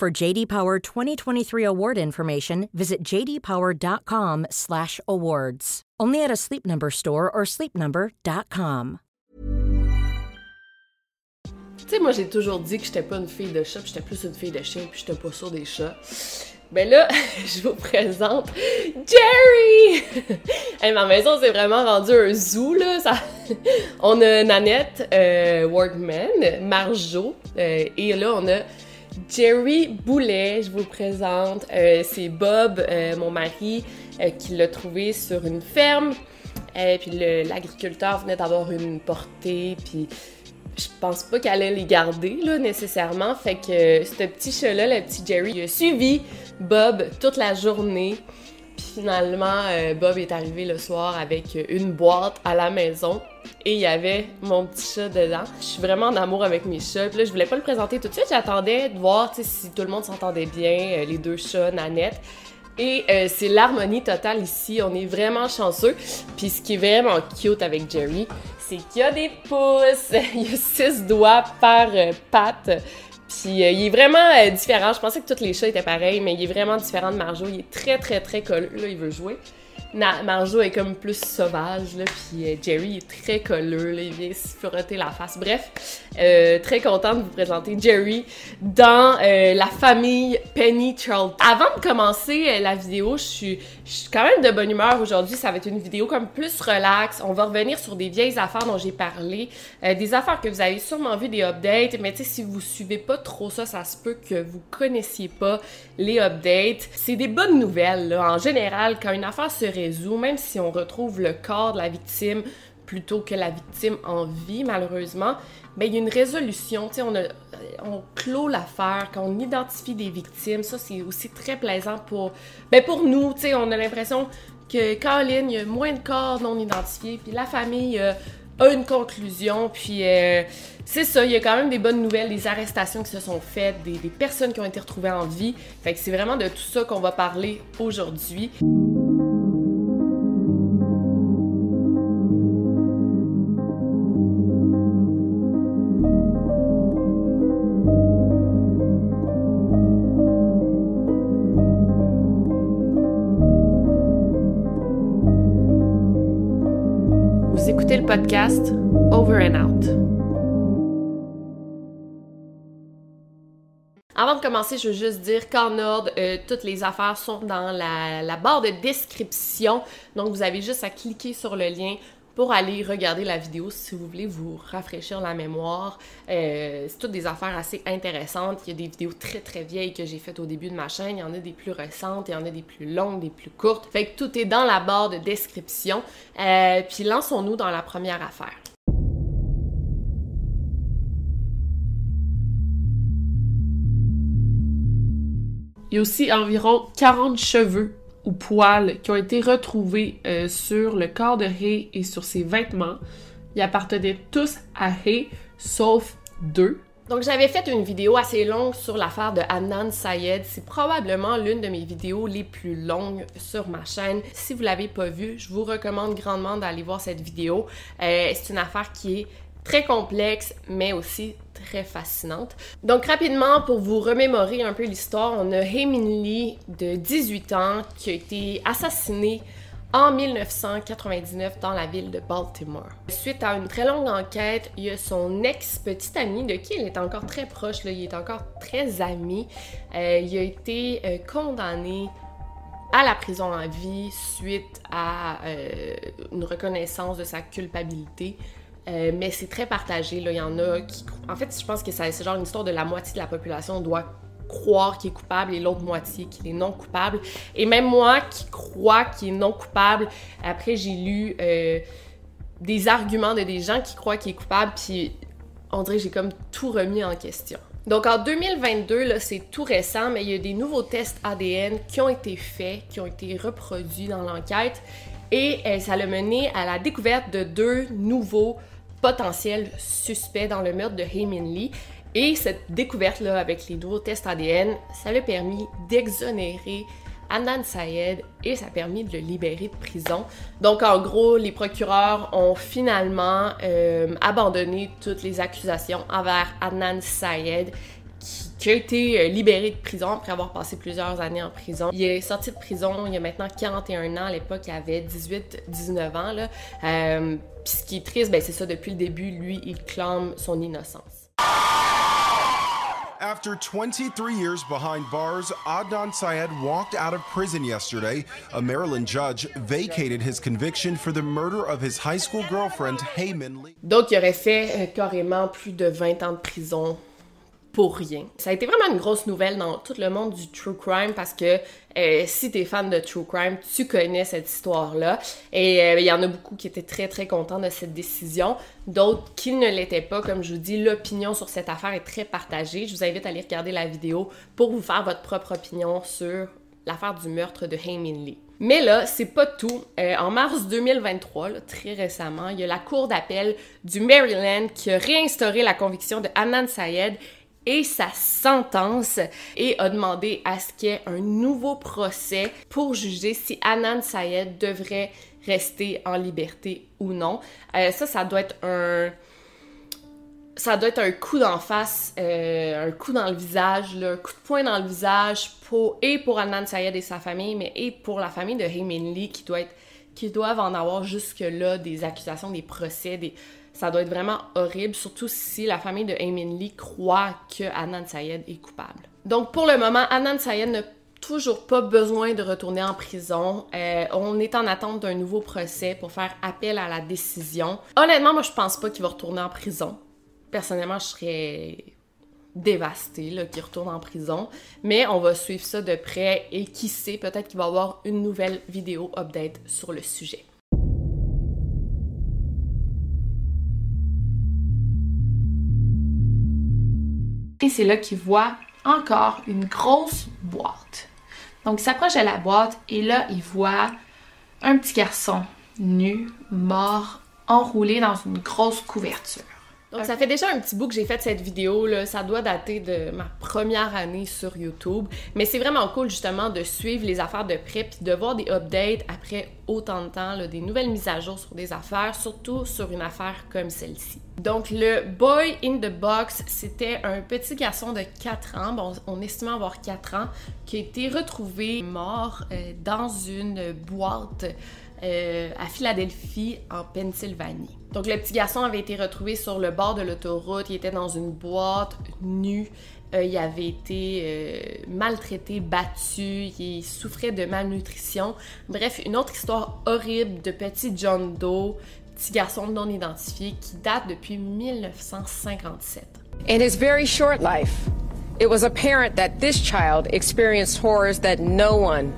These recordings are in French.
For JD Power 2023 award information, visit jdpower.com/awards. Only at a Sleep Number store or sleepnumber.com. Tu sais, moi j'ai toujours dit que j'étais pas une fille de chat, j'étais plus une fille de chien, puis j'étais pas sûre des chats. Ben là, je vous présente Jerry! hey, ma maison, c'est vraiment rendu un zoo, là. Ça... on a Nanette, euh, Workman, Marjo, euh, et là, on a Jerry Boulet, je vous présente. Euh, c'est Bob, euh, mon mari, euh, qui l'a trouvé sur une ferme. Et puis l'agriculteur venait d'avoir une portée, puis je pense pas qu'elle allait les garder, là, nécessairement. Fait que ce petit chat-là, le petit Jerry, il a suivi Bob toute la journée. Finalement, Bob est arrivé le soir avec une boîte à la maison et il y avait mon petit chat dedans. Je suis vraiment en amour avec mes chats. Puis là, je voulais pas le présenter tout de suite. J'attendais de voir si tout le monde s'entendait bien, les deux chats, Nanette. Et euh, c'est l'harmonie totale ici. On est vraiment chanceux. Puis ce qui est vraiment cute avec Jerry, c'est qu'il y a des pouces. il y a six doigts par euh, patte. Puis euh, il est vraiment différent. Je pensais que tous les chats étaient pareils, mais il est vraiment différent de Marjo. Il est très, très, très colleux. Là, il veut jouer. Marjo est comme plus sauvage, là, puis euh, Jerry est très colleux, là, il vient se frotter la face. Bref, euh, très contente de vous présenter Jerry dans euh, la famille Penny Charlton. Avant de commencer la vidéo, je suis, je suis quand même de bonne humeur aujourd'hui. Ça va être une vidéo comme plus relax. On va revenir sur des vieilles affaires dont j'ai parlé, des affaires que vous avez sûrement vu des updates, mais tu sais, si vous suivez pas trop ça, ça se peut que vous connaissiez pas les updates. C'est des bonnes nouvelles, là. En général, quand une affaire se même si on retrouve le corps de la victime plutôt que la victime en vie, malheureusement, mais ben, il y a une résolution, on, on clôt l'affaire, quand on identifie des victimes, ça c'est aussi très plaisant pour, ben pour nous, on a l'impression que Colin, il y a moins de corps non identifiés, puis la famille euh, a une conclusion, puis euh, c'est ça, il y a quand même des bonnes nouvelles, des arrestations qui se sont faites, des, des personnes qui ont été retrouvées en vie, fait que c'est vraiment de tout ça qu'on va parler aujourd'hui. Podcast Over and Out. Avant de commencer, je veux juste dire qu'en ordre, euh, toutes les affaires sont dans la, la, barre de description. Donc, vous avez juste à cliquer sur le lien pour aller regarder la vidéo si vous voulez vous rafraîchir la mémoire. Euh, c'est toutes des affaires assez intéressantes. Il y a des vidéos très très vieilles que j'ai faites au début de ma chaîne. Il y en a des plus récentes, il y en a des plus longues, des plus courtes. Fait que tout est dans la barre de description. Euh, puis lançons-nous dans la première affaire. Il y a aussi environ 40 cheveux ou poils qui ont été retrouvés euh, sur le corps de Hay et sur ses vêtements. Ils appartenaient tous à Hay, sauf deux. Donc j'avais fait une vidéo assez longue sur l'affaire de Adnan Sayed. C'est probablement l'une de mes vidéos les plus longues sur ma chaîne. Si vous l'avez pas vue, je vous recommande grandement d'aller voir cette vidéo. Euh, c'est une affaire qui est très complexe, mais aussi très fascinante. Donc rapidement, pour vous remémorer un peu l'histoire, on a Min Lee de 18 ans qui a été assassiné en 1999 dans la ville de Baltimore. Suite à une très longue enquête, il y a son ex-petite amie de qui il est encore très proche, là, il est encore très ami. Euh, il a été euh, condamné à la prison à vie suite à euh, une reconnaissance de sa culpabilité. Euh, mais c'est très partagé. Là. Il y en a qui. En fait, je pense que c'est genre une histoire de la moitié de la population doit croire qu'il est coupable et l'autre moitié qu'il est non coupable. Et même moi qui crois qu'il est non coupable, après j'ai lu euh, des arguments de des gens qui croient qu'il est coupable, puis on dirait que j'ai comme tout remis en question. Donc en 2022, c'est tout récent, mais il y a des nouveaux tests ADN qui ont été faits, qui ont été reproduits dans l'enquête, et euh, ça a mené à la découverte de deux nouveaux potentiels suspects dans le meurtre de Heyman Lee. Et cette découverte-là, avec les nouveaux tests ADN, ça a permis d'exonérer Adnan Sayed et ça a permis de le libérer de prison. Donc en gros, les procureurs ont finalement euh, abandonné toutes les accusations envers Adnan Sayed qui, a été euh, libéré de prison après avoir passé plusieurs années en prison. Il est sorti de prison il y a maintenant 41 ans. À l'époque, il avait 18-19 ans. Là. Euh, puis ce qui est triste, ben, c'est ça, depuis le début, lui, il clame son innocence. After 23 years behind bars, Adnan Syed walked out of prison yesterday. A Maryland judge vacated his conviction for the murder of his high school girlfriend, Heyman Lee. Donc, il aurait fait euh, carrément plus de 20 ans de prison pour rien. Ça a été vraiment une grosse nouvelle dans tout le monde du true crime parce que euh, si t'es fan de true crime, tu connais cette histoire-là. Et euh, il y en a beaucoup qui étaient très très contents de cette décision, d'autres qui ne l'étaient pas. Comme je vous dis, l'opinion sur cette affaire est très partagée. Je vous invite à aller regarder la vidéo pour vous faire votre propre opinion sur l'affaire du meurtre de Heyman Lee. Mais là, c'est pas tout. Euh, en mars 2023, très récemment, il y a la Cour d'appel du Maryland qui a réinstauré la conviction de Anand Sayed sa sentence et a demandé à ce qu'il y ait un nouveau procès pour juger si Anand Sayed devrait rester en liberté ou non. Euh, ça, ça doit être un ça doit être un coup d'en face, euh, un coup dans le visage, un coup de poing dans le visage pour, et pour Anand Sayed et sa famille, mais et pour la famille de Heyman Lee qui doit être qui doivent en avoir jusque-là des accusations, des procès, des, ça doit être vraiment horrible, surtout si la famille de Aymin Lee croit que Sayed est coupable. Donc pour le moment, Anand Sayed n'a toujours pas besoin de retourner en prison. Euh, on est en attente d'un nouveau procès pour faire appel à la décision. Honnêtement, moi je pense pas qu'il va retourner en prison. Personnellement, je serais dévastée qu'il retourne en prison. Mais on va suivre ça de près et qui sait, peut-être qu'il va y avoir une nouvelle vidéo update sur le sujet. Et c'est là qu'il voit encore une grosse boîte. Donc il s'approche de la boîte et là il voit un petit garçon nu, mort, enroulé dans une grosse couverture. Donc, ça fait déjà un petit bout que j'ai fait cette vidéo. Là. Ça doit dater de ma première année sur YouTube. Mais c'est vraiment cool, justement, de suivre les affaires de près puis de voir des updates après autant de temps, des nouvelles mises à jour sur des affaires, surtout sur une affaire comme celle-ci. Donc, le Boy in the Box, c'était un petit garçon de 4 ans, bon, on estimait avoir 4 ans, qui a été retrouvé mort euh, dans une boîte euh, à Philadelphie, en Pennsylvanie. Donc le petit garçon avait été retrouvé sur le bord de l'autoroute, il était dans une boîte nue, euh, il avait été euh, maltraité, battu, il souffrait de malnutrition. Bref, une autre histoire horrible de petit John Doe, petit garçon non identifié qui date depuis 1957. In his very short life, it was apparent that this child experienced horrors that no one,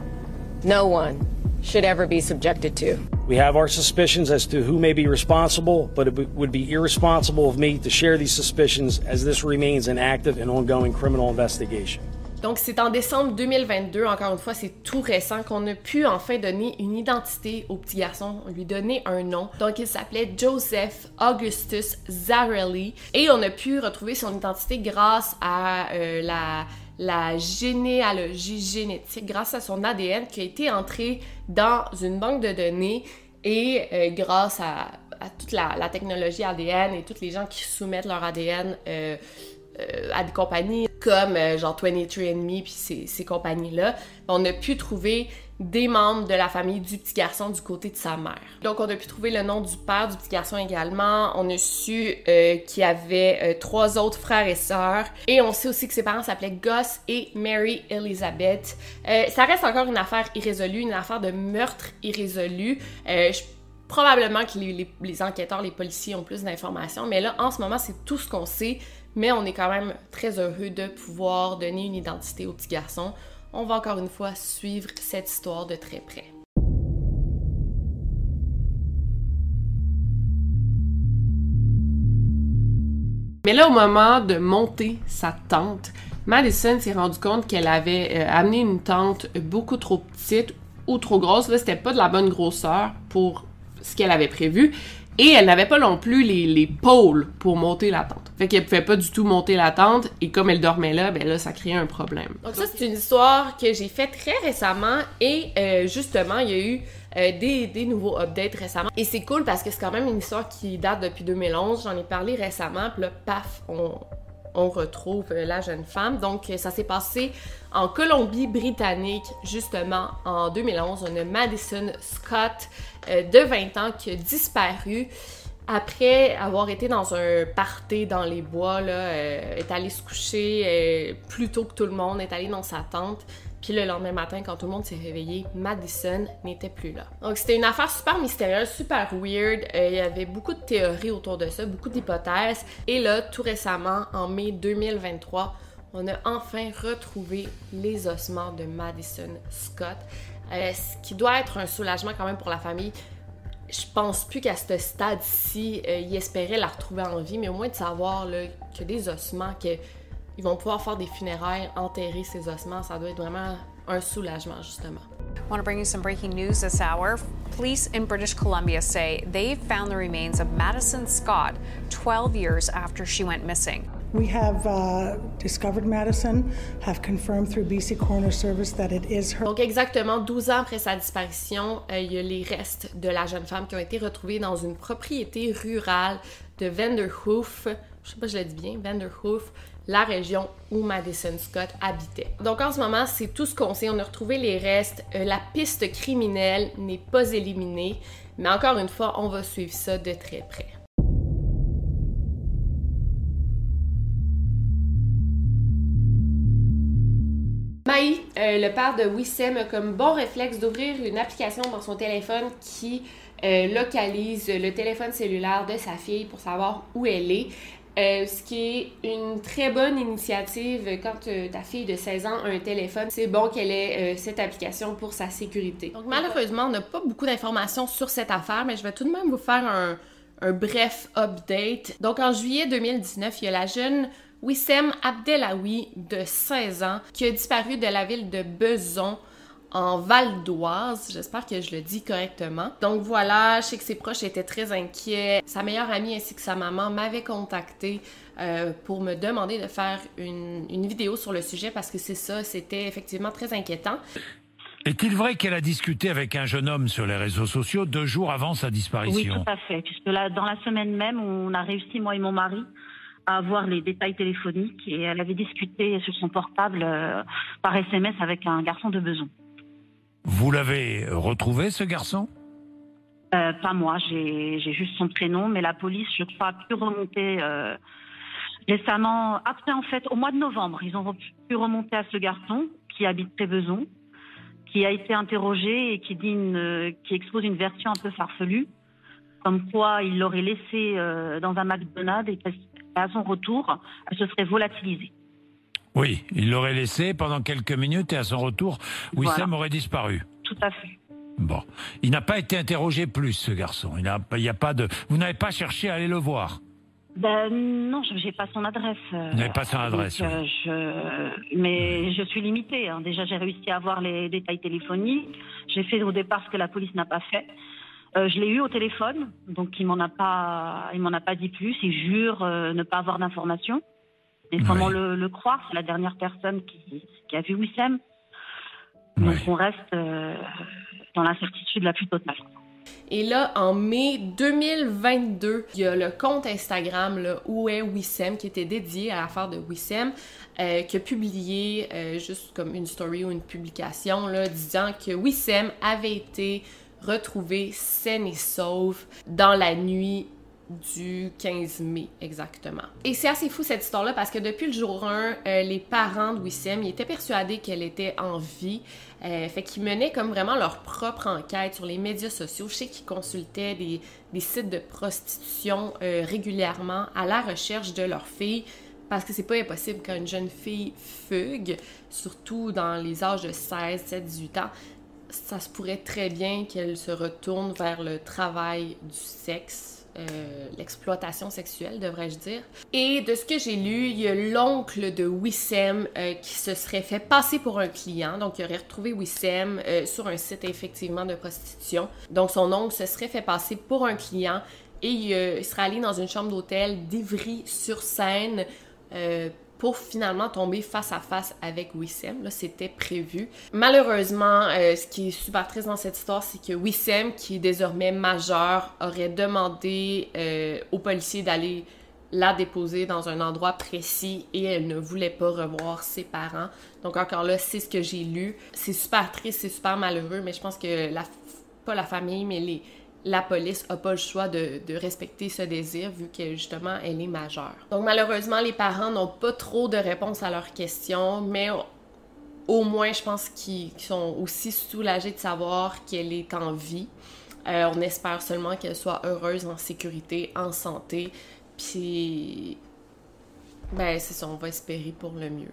no one should ever be subjected to. We have our suspicions as to who may be responsible, but it would be irresponsible of me to share these suspicions as this remains an active and ongoing criminal investigation. Donc, c'est en décembre 2022, encore une fois, c'est tout récent, qu'on a pu enfin donner une identité au petit garçon, lui donner un nom. Donc, il s'appelait Joseph Augustus Zarelli et on a pu retrouver son identité grâce à euh, la la généalogie génétique grâce à son ADN qui a été entré dans une banque de données et euh, grâce à, toute la, technologie ADN et tous les gens qui soumettent leur ADN euh, euh, à des compagnies comme genre 23andMe puis ces, ces compagnies-là, on a pu trouver des membres de la famille du petit garçon du côté de sa mère. Donc on a pu trouver le nom du père du petit garçon également. On a su euh, qu'il y avait euh, trois autres frères et sœurs. Et on sait aussi que ses parents s'appelaient Gus et Mary Elizabeth. Euh, ça reste encore une affaire irrésolue, une affaire de meurtre irrésolu. probablement que les, les, enquêteurs, les policiers ont plus d'informations, mais là, en ce moment, c'est tout ce qu'on sait. Mais on est quand même très heureux de pouvoir donner une identité au petit garçon on va encore une fois suivre cette histoire de très près. Mais là, au moment de monter sa tente, Madison s'est rendu compte qu'elle avait euh, amené une tente beaucoup trop petite ou trop grosse. Là, c'était pas de la bonne grosseur pour ce qu'elle avait prévu. Et elle n'avait pas non plus les, les, pôles pour monter la tente. Fait qu'elle pouvait pas du tout monter la tente. Et comme elle dormait là, ben là, ça créait un problème. Donc ça, c'est une histoire que j'ai faite très récemment. Et euh, justement, il y a eu euh, des, des, nouveaux updates récemment. Et c'est cool parce que c'est quand même une histoire qui date depuis 2011. J'en ai parlé récemment. Puis là, paf, on, on retrouve euh, la jeune femme. Donc, ça s'est passé en Colombie-Britannique, justement, en 2011. On a Madison Scott, euh, de 20 ans, qui a disparu après avoir été dans un party dans les bois, euh, est allé se coucher plus tôt que tout le monde, est allé dans sa tente. Puis le lendemain matin, quand tout le monde s'est réveillé, Madison n'était plus là. Donc c'était une affaire super mystérieuse, super weird. Euh, il y avait beaucoup de théories autour de ça, beaucoup d'hypothèses. Et là, tout récemment, en mai 2023, on a enfin retrouvé les ossements de Madison Scott. Euh, ce qui doit être un soulagement quand même pour la famille. Je pense plus qu'à ce stade-ci, euh, il espérait la retrouver en vie, mais au moins de savoir que des ossements, que ils vont pouvoir faire des funérailles, enterrer ces ossements. Ça doit être vraiment un soulagement, justement. I want to bring you some breaking news this hour? Police in British Columbia say they've found the remains of Madison Scott 12 years after she went missing. We have uh, discovered Madison, have confirmed through BC Coroner Service that it is her. Donc exactement 12 ans après sa disparition, euh, il y a les restes de la jeune femme qui ont été retrouvés dans une propriété rurale de Vanderhoof. Je sais pas si je l'ai dit bien, Vanderhoof, la région où Madison Scott habitait. Donc en ce moment, c'est tout ce qu'on sait. On a retrouvé les restes. Euh, la piste criminelle n'est pas éliminée, mais encore une fois, on va suivre ça de très près. Maï, euh, le père de Wissem, a comme bon réflexe d'ouvrir une application dans son téléphone qui euh, localise le téléphone cellulaire de sa fille pour savoir où elle est. Euh, ce qui est une très bonne initiative quand euh, ta fille de 16 ans a un téléphone. C'est bon qu'elle ait euh, cette application pour sa sécurité. Donc malheureusement, on n'a pas beaucoup d'informations sur cette affaire, mais je vais tout de même vous faire un, un bref update. Donc en juillet 2019, il y a la jeune Wissem Abdelawi de 16 ans qui a disparu de la ville de Beson en Val d'Oise. J'espère que je le dis correctement. Donc voilà, je sais que ses proches étaient très inquiets. Sa meilleure amie ainsi que sa maman m'avaient contacté euh, pour me demander de faire une, une vidéo sur le sujet parce que c'est ça, c'était effectivement très inquiétant. Est-il vrai qu'elle a discuté avec un jeune homme sur les réseaux sociaux deux jours avant sa disparition? Oui, tout à fait. Puisque là, dans la semaine même, on a réussi, moi et mon mari, à avoir les détails téléphoniques et elle avait discuté sur son portable euh, par SMS avec un garçon de besoin. Vous l'avez retrouvé, ce garçon? Euh, Pas moi, j'ai juste son prénom, mais la police, je crois, a pu remonter euh, récemment. Après, en fait, au mois de novembre, ils ont pu remonter à ce garçon qui habite Trébeson, qui a été interrogé et qui, expose une version un peu farfelue, comme quoi il l'aurait laissé euh, dans un McDonald's et qu'à son retour, elle se serait volatilisée. Oui, il l'aurait laissé pendant quelques minutes et à son retour, voilà. aurait disparu. Tout à fait. Bon, il n'a pas été interrogé plus, ce garçon. Il, a, il y a pas de. Vous n'avez pas cherché à aller le voir? Ben non, je n'ai pas son adresse. Vous n'avez pas son adresse. Donc, euh, je... Mais oui. je suis limitée. Hein. Déjà, j'ai réussi à avoir les détails téléphoniques. J'ai fait au départ ce que la police n'a pas fait. Euh, je l'ai eu au téléphone, donc il m'en a pas, il m'en a pas dit plus. Il jure euh, ne pas avoir d'informations. Et oui. comment le, le, croire C'est la dernière personne qui, qui a vu Wissem. Donc on reste euh, dans l'incertitude la plus totale. Et là, en mai 2022, il y a le compte Instagram là, Où est Wissem qui était dédié à l'affaire de Wissem, euh, qui a publié euh, juste comme une story ou une publication là, disant que Wissem avait été retrouvé saine et sauve dans la nuit du 15 mai exactement. Et c'est assez fou cette histoire-là parce que depuis le jour 1, euh, les parents de Wissem, étaient persuadés qu'elle était en vie. Euh, fait qu'ils menaient comme vraiment leur propre enquête sur les médias sociaux. Je sais qu'ils consultaient des, sites de prostitution euh, régulièrement à la recherche de leur fille parce que c'est pas impossible quand une jeune fille fugue, surtout dans les âges de 16, 17, 18 ans, ça se pourrait très bien qu'elle se retourne vers le travail du sexe euh, l'exploitation sexuelle, devrais-je dire. Et de ce que j'ai lu, il y a l'oncle de Wissem euh, qui se serait fait passer pour un client. Donc, il aurait retrouvé Wissem euh, sur un site effectivement de prostitution. Donc, son oncle se serait fait passer pour un client et il, serait allé dans une chambre d'hôtel d'Ivry-sur-Seine pour finalement tomber face à face avec Wissem. Là, c'était prévu. Malheureusement, euh, ce qui est super triste dans cette histoire, c'est que Wissem, qui est désormais majeur, aurait demandé euh, aux policiers d'aller la déposer dans un endroit précis et elle ne voulait pas revoir ses parents. Donc encore là, c'est ce que j'ai lu. C'est super triste, c'est super malheureux, mais je pense que la, pas la famille, mais les, la police n'a pas le choix de, respecter ce désir vu que justement elle est majeure. Donc malheureusement, les parents n'ont pas trop de réponses à leurs questions, mais au moins je pense qu'ils sont aussi soulagés de savoir qu'elle est en vie. Euh, on espère seulement qu'elle soit heureuse, en sécurité, en santé. Puis, ben c'est ça, on va espérer pour le mieux.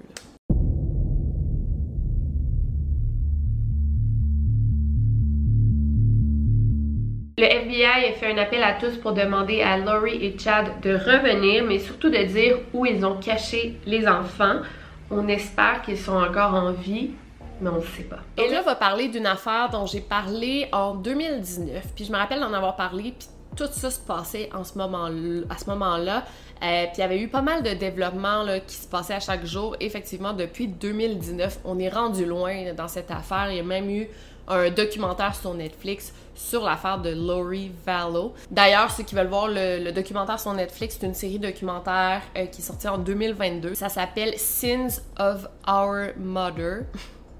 Le FBI a fait un appel à tous pour demander à Laurie et Chad de revenir, mais surtout de dire où ils ont caché les enfants. On espère qu'ils sont encore en vie, mais on ne sait pas. Et là, on va parler d'une affaire dont j'ai parlé en 2019, puis je me rappelle d'en avoir parlé, puis tout ça se passait à ce moment-là. Euh, puis il y avait eu pas mal de développements qui se passaient à chaque jour. Effectivement, depuis 2019, on est rendu loin dans cette affaire. Il y a même eu un documentaire sur Netflix sur l'affaire de Lori Vallow. D'ailleurs, ceux qui veulent voir le, documentaire sur Netflix, c'est une série documentaire euh, qui est sortie en 2022. Ça s'appelle Sins of Our Mother.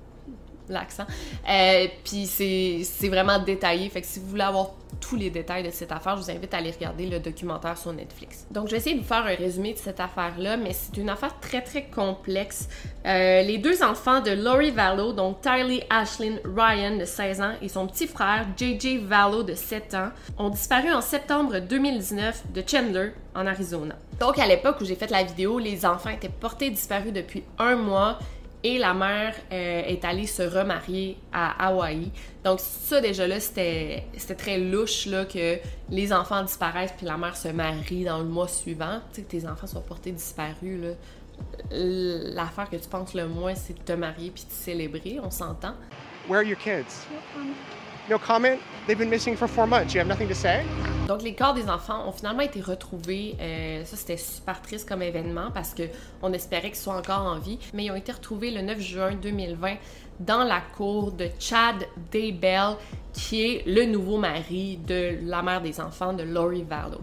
L'accent. Euh, Puis c'est vraiment détaillé. Fait que si vous voulez avoir tous les détails de cette affaire, je vous invite à aller regarder le documentaire sur Netflix. Donc, je vais essayer de vous faire un résumé de cette affaire-là, mais c'est une affaire très, très complexe. Euh, les deux enfants de Laurie Vallow, donc Tylee Ashlyn Ryan de 16 ans et son petit frère JJ Vallow de 7 ans, ont disparu en septembre 2019 de Chandler, en Arizona. Donc, à l'époque où j'ai fait la vidéo, les enfants étaient portés disparus depuis un mois et la mère euh, est allée se remarier à Hawaï. Donc ça déjà là, c'était très louche là, que les enfants disparaissent puis la mère se marie dans le mois suivant. Tu sais, que tes enfants soient portés disparus, là. L'affaire que tu penses le moins, c'est de te marier puis de célébrer, on s'entend. Where are your kids? No comment? They've been missing for four months. You have nothing to say? Donc, les corps des enfants ont finalement été retrouvés. Euh, ça, c'était super triste comme événement parce que on espérait qu'ils soient encore en vie. Mais ils ont été retrouvés le 9 juin 2020 dans la cour de Chad Daybell, qui est le nouveau mari de la mère des enfants de Lori Vallow.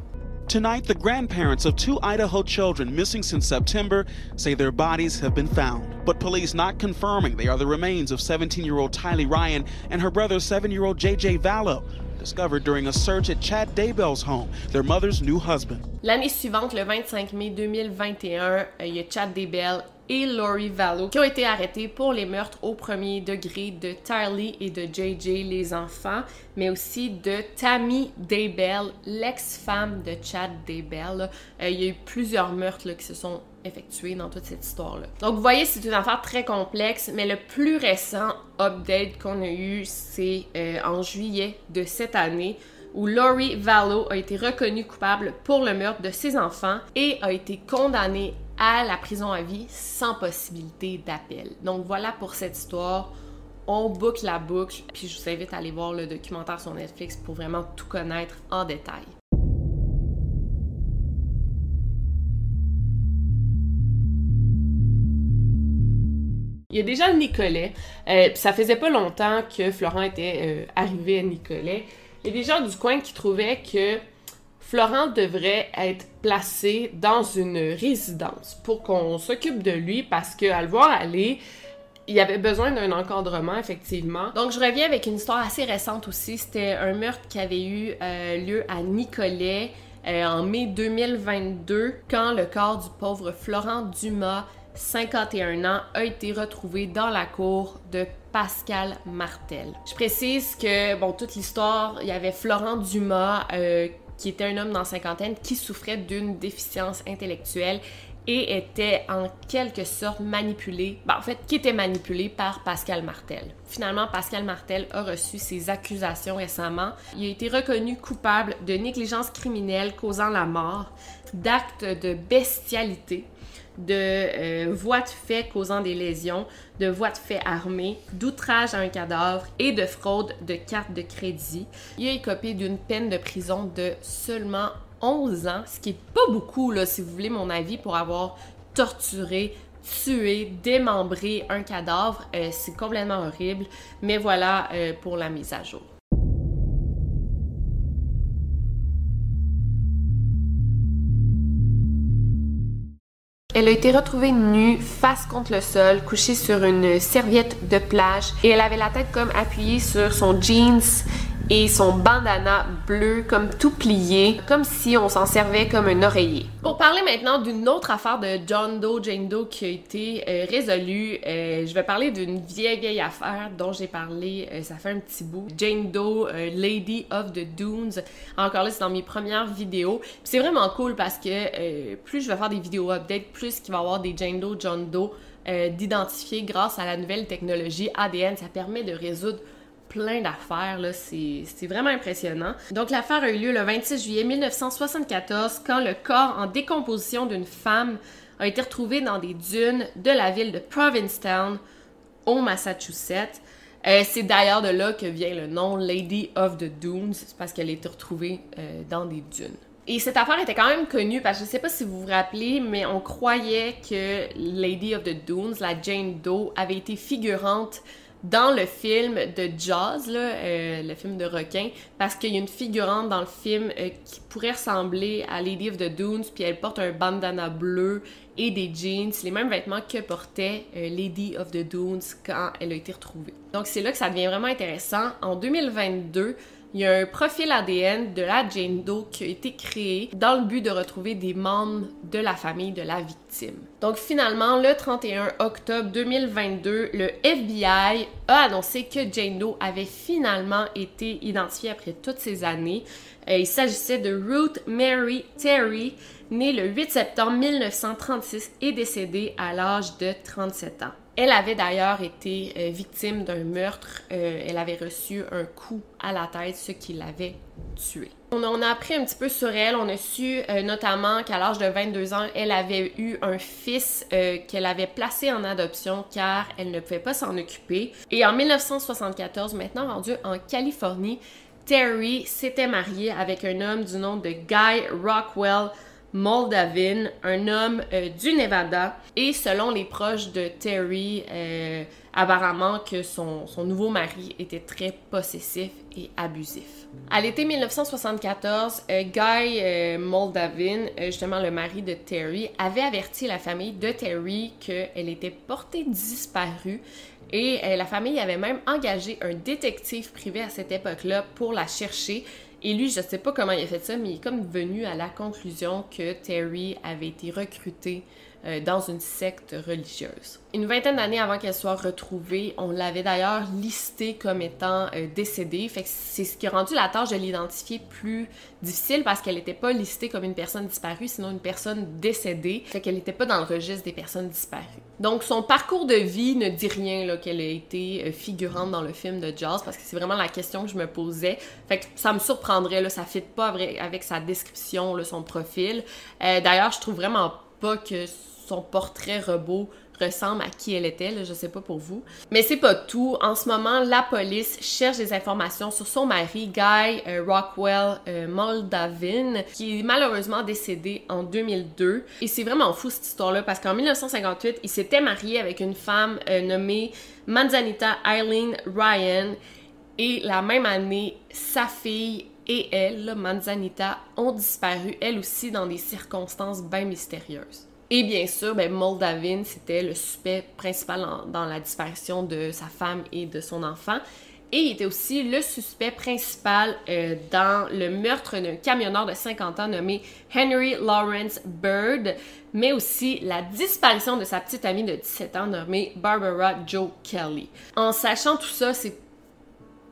Tonight, the grandparents of two Idaho children missing since September say their bodies have been found, but police not confirming they are the remains of 17 year old Tylee Ryan and her brother, 7 year old JJ Vallow, discovered during a search at Chad Daybell's home, their mother's new husband. L'année suivante, le 25 mai 2021, euh, il y a Chad Daybell et Lori Vallow qui ont été arrêtés pour les meurtres au premier degré de Tylee et de JJ, les enfants, mais aussi de Tammy Daybell, l'ex-femme de Chad Daybell. Euh, il y a eu plusieurs meurtres qui se sont effectués dans toute cette histoire-là. Donc vous voyez, c'est une affaire très complexe, mais le plus récent update qu'on a eu, c'est euh, en juillet de cette année où Lori Vallow a été reconnue coupable pour le meurtre de ses enfants et a été condamnée à la prison à vie sans possibilité d'appel. Donc voilà pour cette histoire. On boucle la boucle, puis je vous invite à aller voir le documentaire sur Netflix pour vraiment tout connaître en détail. Il y a déjà Nicolet, euh, ça faisait pas longtemps que Florent était euh, arrivé à Nicolet. Il y a des gens du coin qui trouvaient que Florent devrait être placé dans une résidence pour qu'on s'occupe de lui parce qu'à le voir aller, il avait besoin d'un encadrement, effectivement. Donc, je reviens avec une histoire assez récente aussi. C'était un meurtre qui avait eu euh, lieu à Nicolet euh, en mai 2022, quand le corps du pauvre Florent Dumas, 51 ans, a été retrouvé dans la cour de Pascal Martel. Je précise que, bon, toute l'histoire, il y avait Florent Dumas, euh, qui était un homme dans la cinquantaine qui souffrait d'une déficience intellectuelle et était en quelque sorte manipulé, ben, en fait, qui était manipulé par Pascal Martel. Finalement, Pascal Martel a reçu ses accusations récemment. Il a été reconnu coupable de négligence criminelle causant la mort, d'actes de bestialité, de euh, voies de fait causant des lésions, de voies de fait armées, d'outrage à un cadavre et de fraude de carte de crédit. Il a écopé d'une peine de prison de seulement 11 ans, ce qui est pas beaucoup, là, si vous voulez mon avis, pour avoir torturé, tué, démembré un cadavre. Euh, c'est complètement horrible. Mais voilà euh, pour la mise à jour. Elle a été retrouvée nue, face contre le sol, couchée sur une serviette de plage et elle avait la tête comme appuyée sur son jeans et son bandana bleu comme tout plié, comme si on s'en servait comme un oreiller. Pour parler maintenant d'une autre affaire de John Doe, Jane Doe qui a été euh, résolue, euh, je vais parler d'une vieille vieille affaire dont j'ai parlé, euh, ça fait un petit bout. Jane Doe, Lady of the Dunes. Encore là, c'est dans mes premières vidéos. C'est vraiment cool parce que plus je vais faire des vidéos updates, plus qu'il va y avoir des Jane Doe, John Doe d'identifier grâce à la nouvelle technologie ADN. Ça permet de résoudre plein d'affaires, là, c'est vraiment impressionnant. Donc l'affaire a eu lieu le 26 juillet 1974 quand le corps en décomposition d'une femme a été retrouvé dans des dunes de la ville de Provincetown au Massachusetts. Euh, c'est d'ailleurs de là que vient le nom Lady of the Dunes, parce qu'elle a été retrouvée euh, dans des dunes. Et cette affaire était quand même connue parce que je sais pas si vous vous rappelez, mais on croyait que Lady of the Dunes, la Jane Doe, avait été figurante dans le film de Jaws, euh, le film de requin, parce qu'il y a une figurante dans le film euh, qui pourrait ressembler à Lady of the Dunes, puis elle porte un bandana bleu et des jeans, les mêmes vêtements que portait euh, Lady of the Dunes quand elle a été retrouvée. Donc c'est là que ça devient vraiment intéressant. En 2022, il y a un profil ADN de la Jane Doe qui a été créé dans le but de retrouver des membres de la famille de la victime. Donc finalement, le 31 octobre 2022, le FBI a annoncé que Jane Doe avait finalement été identifiée après toutes ces années. Euh, il s'agissait de Ruth Mary Terry, née le 8 septembre 1936 et décédée à l'âge de 37 ans. Elle avait d'ailleurs été euh, victime d'un meurtre. Euh, elle avait reçu un coup à la tête, ce qui l'avait tuée. On, a appris un petit peu sur elle. On a su euh, notamment qu'à l'âge de 22 ans, elle avait eu un fils qu'elle avait placé en adoption car elle ne pouvait pas s'en occuper. Et en 1974, maintenant rendu en Californie, Terry s'était mariée avec un homme du nom de Guy Rockwell Moldavin, un homme euh, du Nevada. Et selon les proches de Terry, euh, apparemment que son, son, nouveau mari était très possessif et abusif. À l'été 1974, euh, Guy Moldavin, justement le mari de Terry, avait averti la famille de Terry qu'elle était portée disparue et la famille avait même engagé un détective privé à cette époque-là pour la chercher et lui, je sais pas comment il a fait ça, mais il est comme venu à la conclusion que Terry avait été recruté euh, dans une secte religieuse. Une vingtaine d'années avant qu'elle soit retrouvée, on l'avait d'ailleurs listée comme étant euh, décédée. Fait que c'est ce qui a rendu la tâche de l'identifier plus difficile parce qu'elle n'était pas listée comme une personne disparue, sinon une personne décédée. Fait qu'elle n'était pas dans le registre des personnes disparues. Donc son parcours de vie ne dit rien qu'elle ait été euh, figurante dans le film de Jaws parce que c'est vraiment la question que je me posais. Fait que ça me surprendrait, là, ça fit pas avec sa description, là, son profil. d'ailleurs, je trouve vraiment pas que son portrait robot ressemble à qui elle était, là, je sais pas pour vous. Mais c'est pas tout. En ce moment, la police cherche des informations sur son mari, Guy euh, Rockwell euh, Moldavin, qui est malheureusement décédé en 2002. Et c'est vraiment fou cette histoire-là parce qu'en 1958, il s'était marié avec une femme euh, nommée Manzanita Eileen Ryan. Et la même année, sa fille et elle, Manzanita, ont disparu, elle aussi, dans des circonstances bien mystérieuses. Et bien sûr, ben, Moldavin, c'était le suspect principal dans la disparition de sa femme et de son enfant. Et il était aussi le suspect principal euh, dans le meurtre d'un camionneur de 50 ans nommé Henry Lawrence Bird, mais aussi la disparition de sa petite amie de 17 ans nommée Barbara Joe Kelly. En sachant tout ça, c'est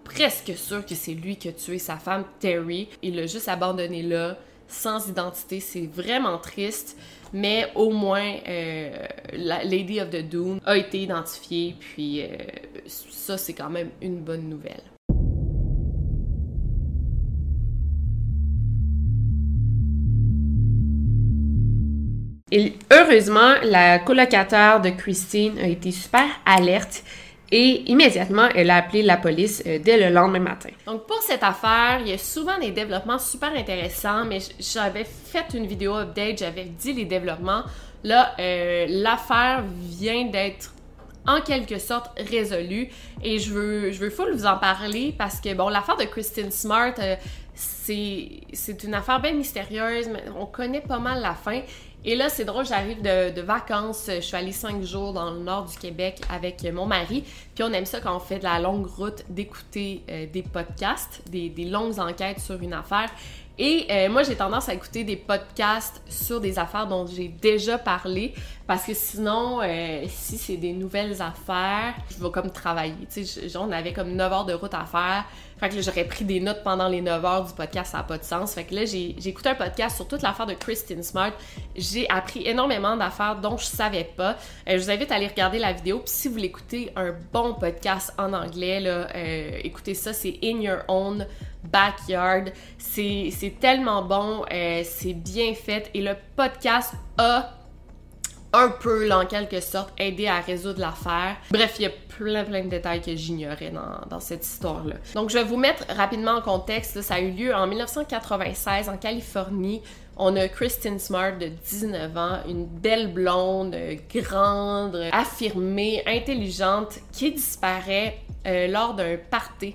presque sûr que c'est lui qui a tué sa femme Terry. Il l'a juste abandonné là sans identité. C'est vraiment triste, mais au moins, euh, la Lady of the Dune a été identifiée, puis euh, ça, c'est quand même une bonne nouvelle. Et heureusement, la colocataire de Christine a été super alerte et immédiatement, elle a appelé la police euh, dès le lendemain matin. Donc pour cette affaire, il y a souvent des développements super intéressants, mais j'avais fait une vidéo update, j'avais dit les développements. Là, euh, l'affaire vient d'être en quelque sorte résolue et je veux, je veux full vous en parler parce que, bon, l'affaire de Christine Smart, euh, c'est une affaire bien mystérieuse, mais on connaît pas mal la fin. Et là, c'est drôle, j'arrive de, vacances. Je suis allée cinq jours dans le nord du Québec avec mon mari. Puis on aime ça quand on fait de la longue route d'écouter euh, des podcasts, des, longues enquêtes sur une affaire. Et euh, moi, j'ai tendance à écouter des podcasts sur des affaires dont j'ai déjà parlé parce que sinon, euh, si c'est des nouvelles affaires, je vais comme travailler. Tu sais, on avait comme 9 heures de route à faire. Fait que j'aurais pris des notes pendant les 9 heures du podcast, ça n'a pas de sens. Fait que là, j'ai écouté un podcast sur toute l'affaire de Christine Smart. J'ai appris énormément d'affaires dont je savais pas. Euh, je vous invite à aller regarder la vidéo. Puis si vous voulez écouter un bon podcast en anglais, là, écoutez ça, c'est In Your Own Backyard. C'est tellement bon, euh, c'est bien fait et le podcast a un peu, en quelque sorte, aidé à résoudre l'affaire. Bref, il y a plein, plein de détails que j'ignorais dans, dans, cette histoire-là. Donc, je vais vous mettre rapidement en contexte. ça a eu lieu en 1996 en Californie. On a Kristen Smart de 19 ans, une belle blonde, grande, affirmée, intelligente, qui disparaît euh, lors d'un party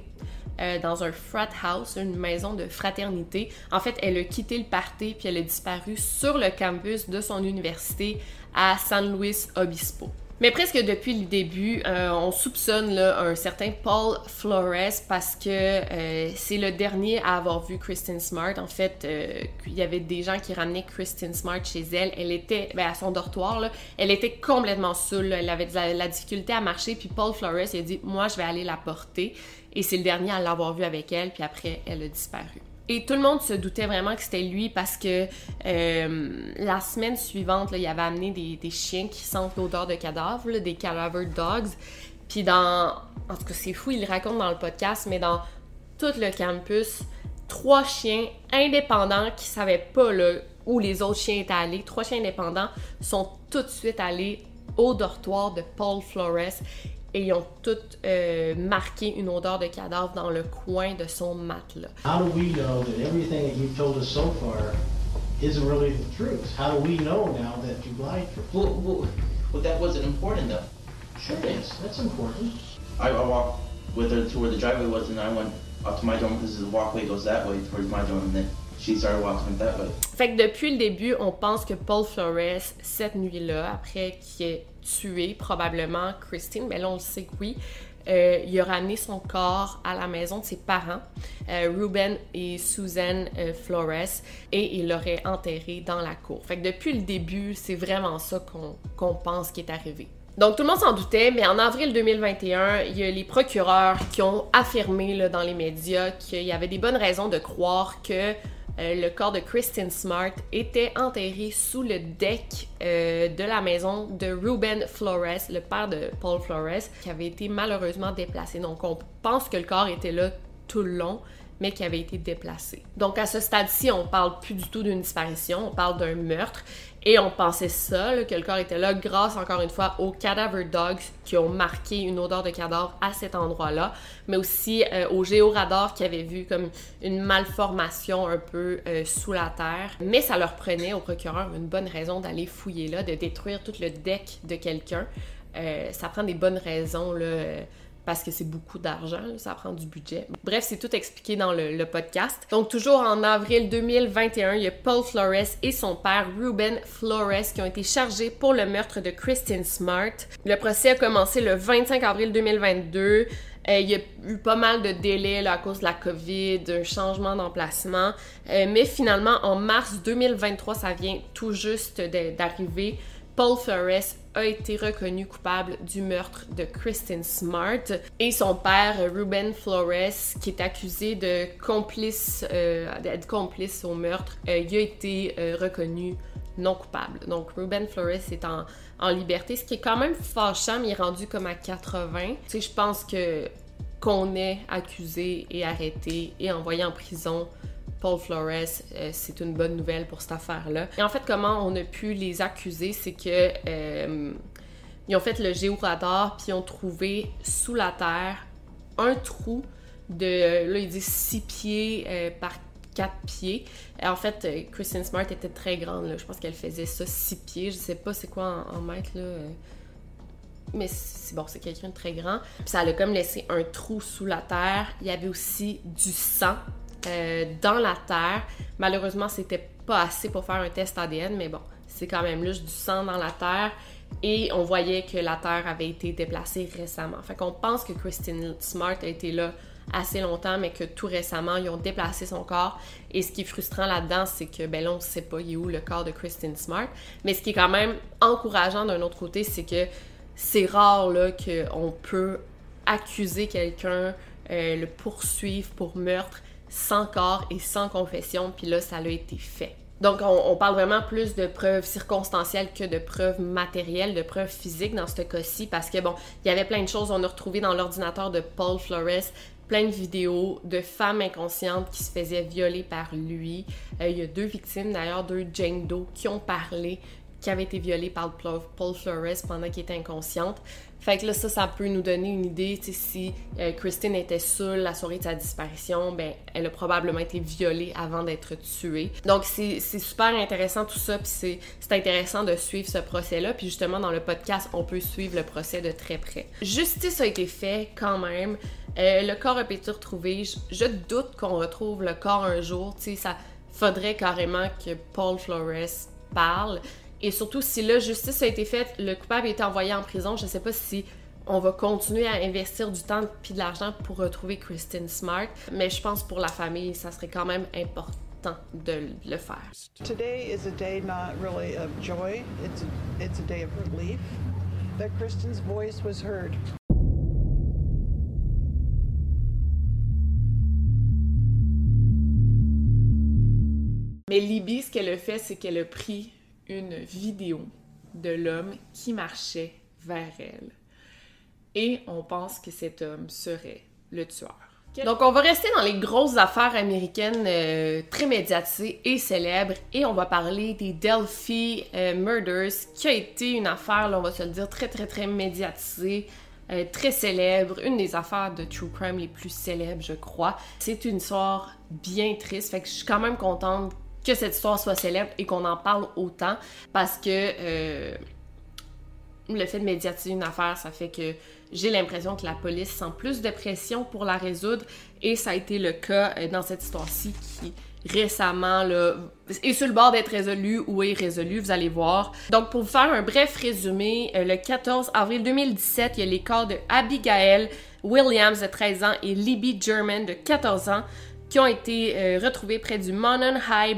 euh, dans un frat house, une maison de fraternité. En fait, elle a quitté le party puis elle a disparu sur le campus de son université à San Luis Obispo. Mais presque depuis le début, euh, on soupçonne un certain Paul Flores parce que euh, c'est le dernier à avoir vu Kristen Smart. En fait, il y avait des gens qui ramenaient Kristen Smart chez elle. Elle était ben, à son dortoir, elle était complètement saoule. Elle avait la, difficulté à marcher. Puis Paul Flores il a dit Moi, je vais aller la porter. Et c'est le dernier à l'avoir vu avec elle, puis après, elle a disparu. Et tout le monde se doutait vraiment que c'était lui parce que euh, la semaine suivante, il avait amené des, chiens qui sentent l'odeur de cadavre, des cadaver dogs. Puis dans. En tout cas, c'est fou, il le raconte dans le podcast, mais dans tout le campus, trois chiens indépendants qui savaient pas là, où les autres chiens étaient allés, trois chiens indépendants, sont tout de suite allés au dortoir de Paul Flores et ils ont toutes euh, marqué une odeur de cadavre dans le coin de son matelas. How do we know that everything that you've told us so far isn't really the truth? How do we know now that you lied well, well, well, that wasn't important though. Sure it is. That's important. I, I walked with her to where the driveway was and I went up to my dorm because the walkway goes that way towards my dorm and then she started walking that way. Fait que depuis le début, on pense que Paul Flores, cette nuit-là, après qu'il ait tué probablement Christine, mais là on le sait que oui. Euh, il a ramené son corps à la maison de ses parents, euh, Ruben et Susan euh, Flores, et il l'aurait enterré dans la cour. Fait que depuis le début, c'est vraiment ça qu'on pense qui est arrivé. Donc tout le monde s'en doutait, mais en avril 2021, il y a les procureurs qui ont affirmé dans les médias qu'il y avait des bonnes raisons de croire que euh, le corps de Kristen Smart était enterré sous le deck euh, de la maison de Ruben Flores, le père de Paul Flores, qui avait été malheureusement déplacé. Donc on pense que le corps était là tout le long, mais qui avait été déplacé. Donc à ce stade-ci, on parle plus du tout d'une disparition, on parle d'un meurtre. Et on pensait ça, que le corps était là grâce encore une fois aux cadaver dogs qui ont marqué une odeur de cadavre à cet endroit-là, mais aussi euh, aux géoradars qui avaient vu comme une malformation un peu euh, sous la terre. Mais ça leur prenait au procureur une bonne raison d'aller fouiller là, de détruire tout le deck de quelqu'un. Euh, ça prend des bonnes raisons là parce que c'est beaucoup d'argent, ça prend du budget. Bref, c'est tout expliqué dans le, podcast. Donc, toujours en avril 2021, il y a Paul Flores et son père Ruben Flores qui ont été chargés pour le meurtre de Kristen Smart. Le procès a commencé le 25 avril 2022. Euh, il y a eu pas mal de délais à cause de la COVID, un changement d'emplacement. Euh, mais finalement, en mars 2023, ça vient tout juste d'arriver. Paul Flores a été reconnu coupable du meurtre de Kristen Smart et son père Ruben Flores, qui est accusé de complice, euh, d'être complice au meurtre, euh, a été euh, reconnu non coupable. Donc Ruben Flores est en, liberté, ce qui est quand même fâchant, mais il est rendu comme à 80. Tu je pense qu'on ait accusé et arrêté et envoyé en prison Paul Flores, euh, c'est une bonne nouvelle pour cette affaire-là. Et en fait, comment on a pu les accuser, c'est que euh, ils ont fait le géoradar puis ils ont trouvé sous la terre un trou de, là, ils disent 6 pieds euh, par 4 pieds. En fait, Kristen Smart était très grande, là. je pense qu'elle faisait ça 6 pieds, je sais pas c'est quoi en, en mètres, là mais c'est bon, c'est quelqu'un de très grand. Puis ça a comme laissé un trou sous la terre. Il y avait aussi du sang euh, dans la terre. Malheureusement, c'était pas assez pour faire un test ADN, mais bon, c'est quand même juste du sang dans la terre. Et on voyait que la terre avait été déplacée récemment. Fait qu'on pense que Christine Smart a été là assez longtemps, mais que tout récemment, ils ont déplacé son corps. Et ce qui est frustrant là-dedans, c'est que, ben là, on sait pas, il est où le corps de Christine Smart. Mais ce qui est quand même encourageant d'un autre côté, c'est que c'est rare, là, qu'on peut accuser quelqu'un, euh, le poursuivre pour meurtre sans corps et sans confession, puis là, ça a été fait. Donc, on, parle vraiment plus de preuves circonstancielles que de preuves matérielles, de preuves physiques dans ce cas-ci, parce que, bon, il y avait plein de choses. On a retrouvé dans l'ordinateur de Paul Flores plein de vidéos de femmes inconscientes qui se faisaient violer par lui. Euh, il y a deux victimes, d'ailleurs, deux Jane Doe, qui ont parlé qui avait été violée par Paul Flores pendant qu'il était inconsciente. Fait que là, ça, ça peut nous donner une idée, si euh, Christine était seule la soirée de sa disparition, ben, elle a probablement été violée avant d'être tuée. Donc, c'est super intéressant tout ça, puis c'est intéressant de suivre ce procès-là, puis justement, dans le podcast, on peut suivre le procès de très près. Justice a été fait quand même. Euh, le corps a été retrouvé. Je, doute qu'on retrouve le corps un jour, tu ça faudrait carrément que Paul Flores parle. Et surtout, si la justice a été faite, le coupable a été envoyé en prison, je ne sais pas si on va continuer à investir du temps et de l'argent pour retrouver Kristen Smart, mais je pense pour la famille, ça serait quand même important de le faire. Today is a day not really of joy, it's a, it's a day of relief that Kristen's voice was heard. Mais Libby, ce qu'elle a fait, c'est qu'elle a pris une vidéo de l'homme qui marchait vers elle. Et on pense que cet homme serait le tueur. Donc on va rester dans les grosses affaires américaines euh, très médiatisées et célèbres et on va parler des Delphi euh, Murders qui a été une affaire, on va se le dire, très très très médiatisée, euh, très célèbre, une des affaires de true crime les plus célèbres je crois. C'est une histoire bien triste, fait que je suis quand même contente que cette histoire soit célèbre et qu'on en parle autant parce que euh, le fait de médiatiser une affaire, ça fait que j'ai l'impression que la police sent plus de pression pour la résoudre et ça a été le cas euh, dans cette histoire-ci qui récemment est sur le bord d'être résolu ou est résolu, vous allez voir. Donc pour vous faire un bref résumé, euh, le 14 avril 2017, il y a les corps de Abigail Williams de 13 ans et Libby German de 14 ans qui ont été retrouvés près du Monon High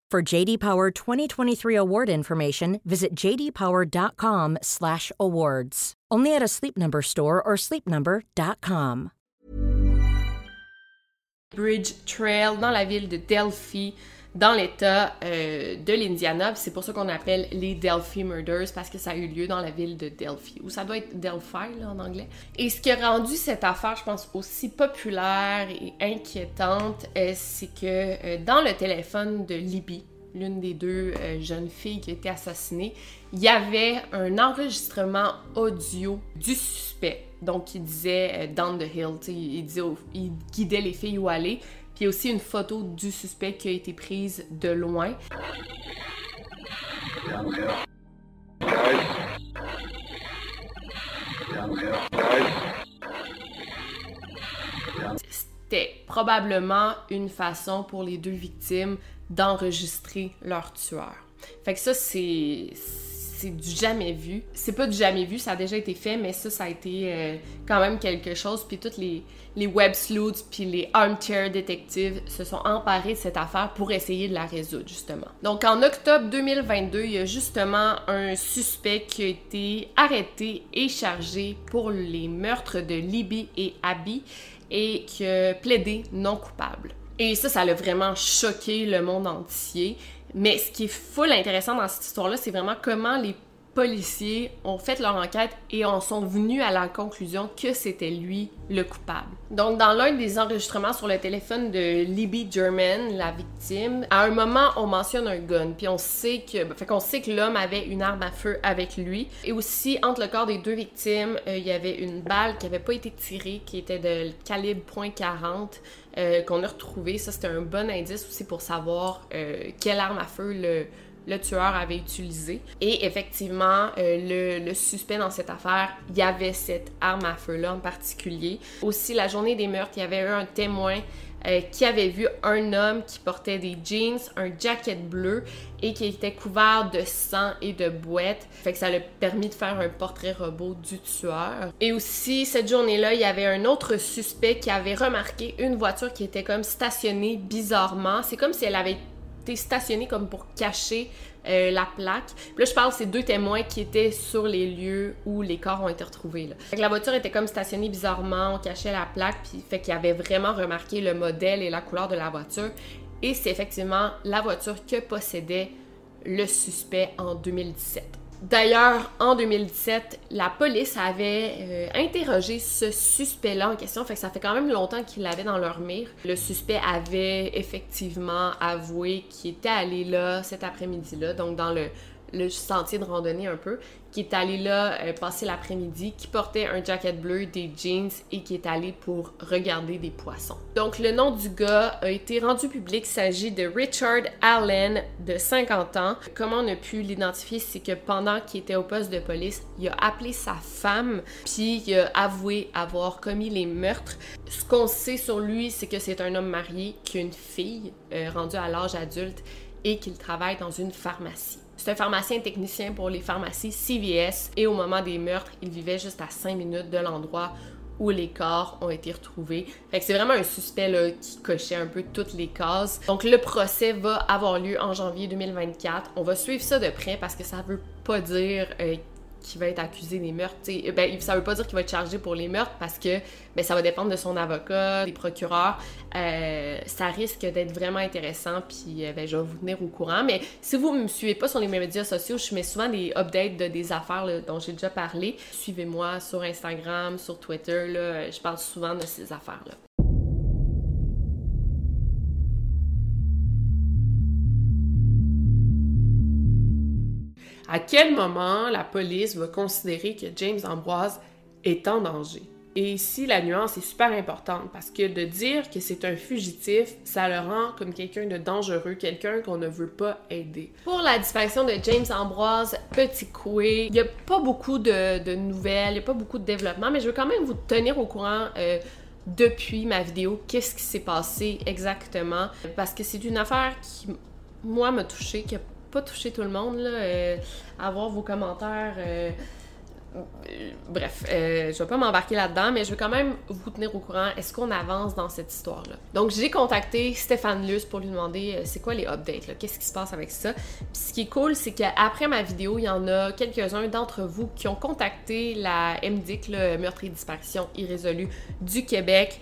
For JD Power 2023 award information, visit jdpower.com/awards. Only at a Sleep Number store or sleepnumber.com. Bridge Trail dans la ville de Delphi. Dans l'État euh, de l'Indiana. C'est pour ça qu'on appelle les Delphi Murders, parce que ça a eu lieu dans la ville de Delphi, ou ça doit être Delphi là, en anglais. Et ce qui a rendu cette affaire, je pense, aussi populaire et inquiétante, euh, c'est que euh, dans le téléphone de Libby, l'une des deux jeunes filles qui a été assassinée, il y avait un enregistrement audio du suspect. Donc, il disait down the hill, il, disait, il guidait les filles où aller. A aussi une photo du suspect qui a été prise de loin. C'était probablement une façon pour les deux victimes d'enregistrer leur tueur. Fait que ça, c'est c'est du jamais vu. C'est pas du jamais vu, ça a déjà été fait, mais ça, ça a été euh, quand même quelque chose. Puis toutes les, web sleuths puis les armchair detectives se sont emparés de cette affaire pour essayer de la résoudre, justement. Donc en octobre 2022, il y a justement un suspect qui a été arrêté et chargé pour les meurtres de Libby et Abby et qui a plaidé non coupable. Et ça, ça a vraiment choqué le monde entier. Mais ce qui est full intéressant dans cette histoire-là, c'est vraiment comment les policiers ont fait leur enquête et en sont venus à la conclusion que c'était lui le coupable. Donc, dans l'un des enregistrements sur le téléphone de Libby German, la victime, à un moment, on mentionne un gun, puis on sait que, fait qu'on sait que l'homme avait une arme à feu avec lui. Et aussi, entre le corps des deux victimes, euh, il y avait une balle qui n'avait pas été tirée, qui était de calibre .40, euh, qu'on a retrouvé. Ça, c'était un bon indice aussi pour savoir euh, quelle arme à feu le le tueur avait utilisé. Et effectivement, euh, le, suspect dans cette affaire, il y avait cette arme à feu-là en particulier. Aussi, la journée des meurtres, il y avait eu un témoin euh, qui avait vu un homme qui portait des jeans, un jacket bleu et qui était couvert de sang et de boîtes. Fait que ça l'a permis de faire un portrait robot du tueur. Et aussi, cette journée-là, il y avait un autre suspect qui avait remarqué une voiture qui était comme stationnée bizarrement. C'est comme si elle avait été stationné comme pour cacher euh, la plaque. Là, je parle, c'est deux témoins qui étaient sur les lieux où les corps ont été retrouvés. La voiture était comme stationnée bizarrement, on cachait la plaque, puis fait qu'il avait vraiment remarqué le modèle et la couleur de la voiture. Et c'est effectivement la voiture que possédait le suspect en 2017. D'ailleurs, en 2017, la police avait euh, interrogé ce suspect-là en question, fait que ça fait quand même longtemps qu'il l'avait dans leur mire. Le suspect avait effectivement avoué qu'il était allé là cet après-midi-là, donc dans le le sentier de randonnée un peu, qui est allé là euh, passer l'après-midi, qui portait un jacket bleu, des jeans et qui est allé pour regarder des poissons. Donc le nom du gars a été rendu public, il s'agit de Richard Allen de 50 ans. Comment on a pu l'identifier, c'est que pendant qu'il était au poste de police, il a appelé sa femme, puis il a avoué avoir commis les meurtres. Ce qu'on sait sur lui, c'est que c'est un homme marié qui a une fille euh, rendue à l'âge adulte et qu'il travaille dans une pharmacie. C'est un pharmacien technicien pour les pharmacies CVS et au moment des meurtres, il vivait juste à 5 minutes de l'endroit où les corps ont été retrouvés. Fait que c'est vraiment un suspect qui cochait un peu toutes les cases. Donc le procès va avoir lieu en janvier 2024. On va suivre ça de près parce que ça veut pas dire euh, qui va être accusé des meurtres. ben, ça veut pas dire qu'il va être chargé pour les meurtres parce que ben, ça va dépendre de son avocat, des procureurs. Euh, ça risque d'être vraiment intéressant, puis euh, ben, je vais vous tenir au courant. Mais si vous me suivez pas sur les médias sociaux, je mets souvent des updates de des affaires dont j'ai déjà parlé. Suivez-moi sur Instagram, sur Twitter. Là, je parle souvent de ces affaires-là. À quel moment la police va considérer que James Ambroise est en danger? Et ici, la nuance est super importante parce que de dire que c'est un fugitif, ça le rend comme quelqu'un de dangereux, quelqu'un qu'on ne veut pas aider. Pour la disparition de James Ambroise, petit coué, il n'y a pas beaucoup de, nouvelles, il n'y a pas beaucoup de développement, mais je veux quand même vous tenir au courant euh, depuis ma vidéo, qu'est-ce qui s'est passé exactement, parce que c'est une affaire qui, moi, m'a touchée, qui a pas toucher tout le monde, là, euh, avoir vos commentaires. Euh, bref, euh, je vais pas m'embarquer là-dedans, mais je veux quand même vous tenir au courant. Est-ce qu'on avance dans cette histoire-là? Donc, j'ai contacté Stéphane Luce pour lui demander c'est quoi les updates, qu'est-ce qui se passe avec ça? Puis, ce qui est cool, c'est qu'après ma vidéo, il y en a quelques-uns d'entre vous qui ont contacté la MDIC, le meurtre et disparition irrésolue du Québec,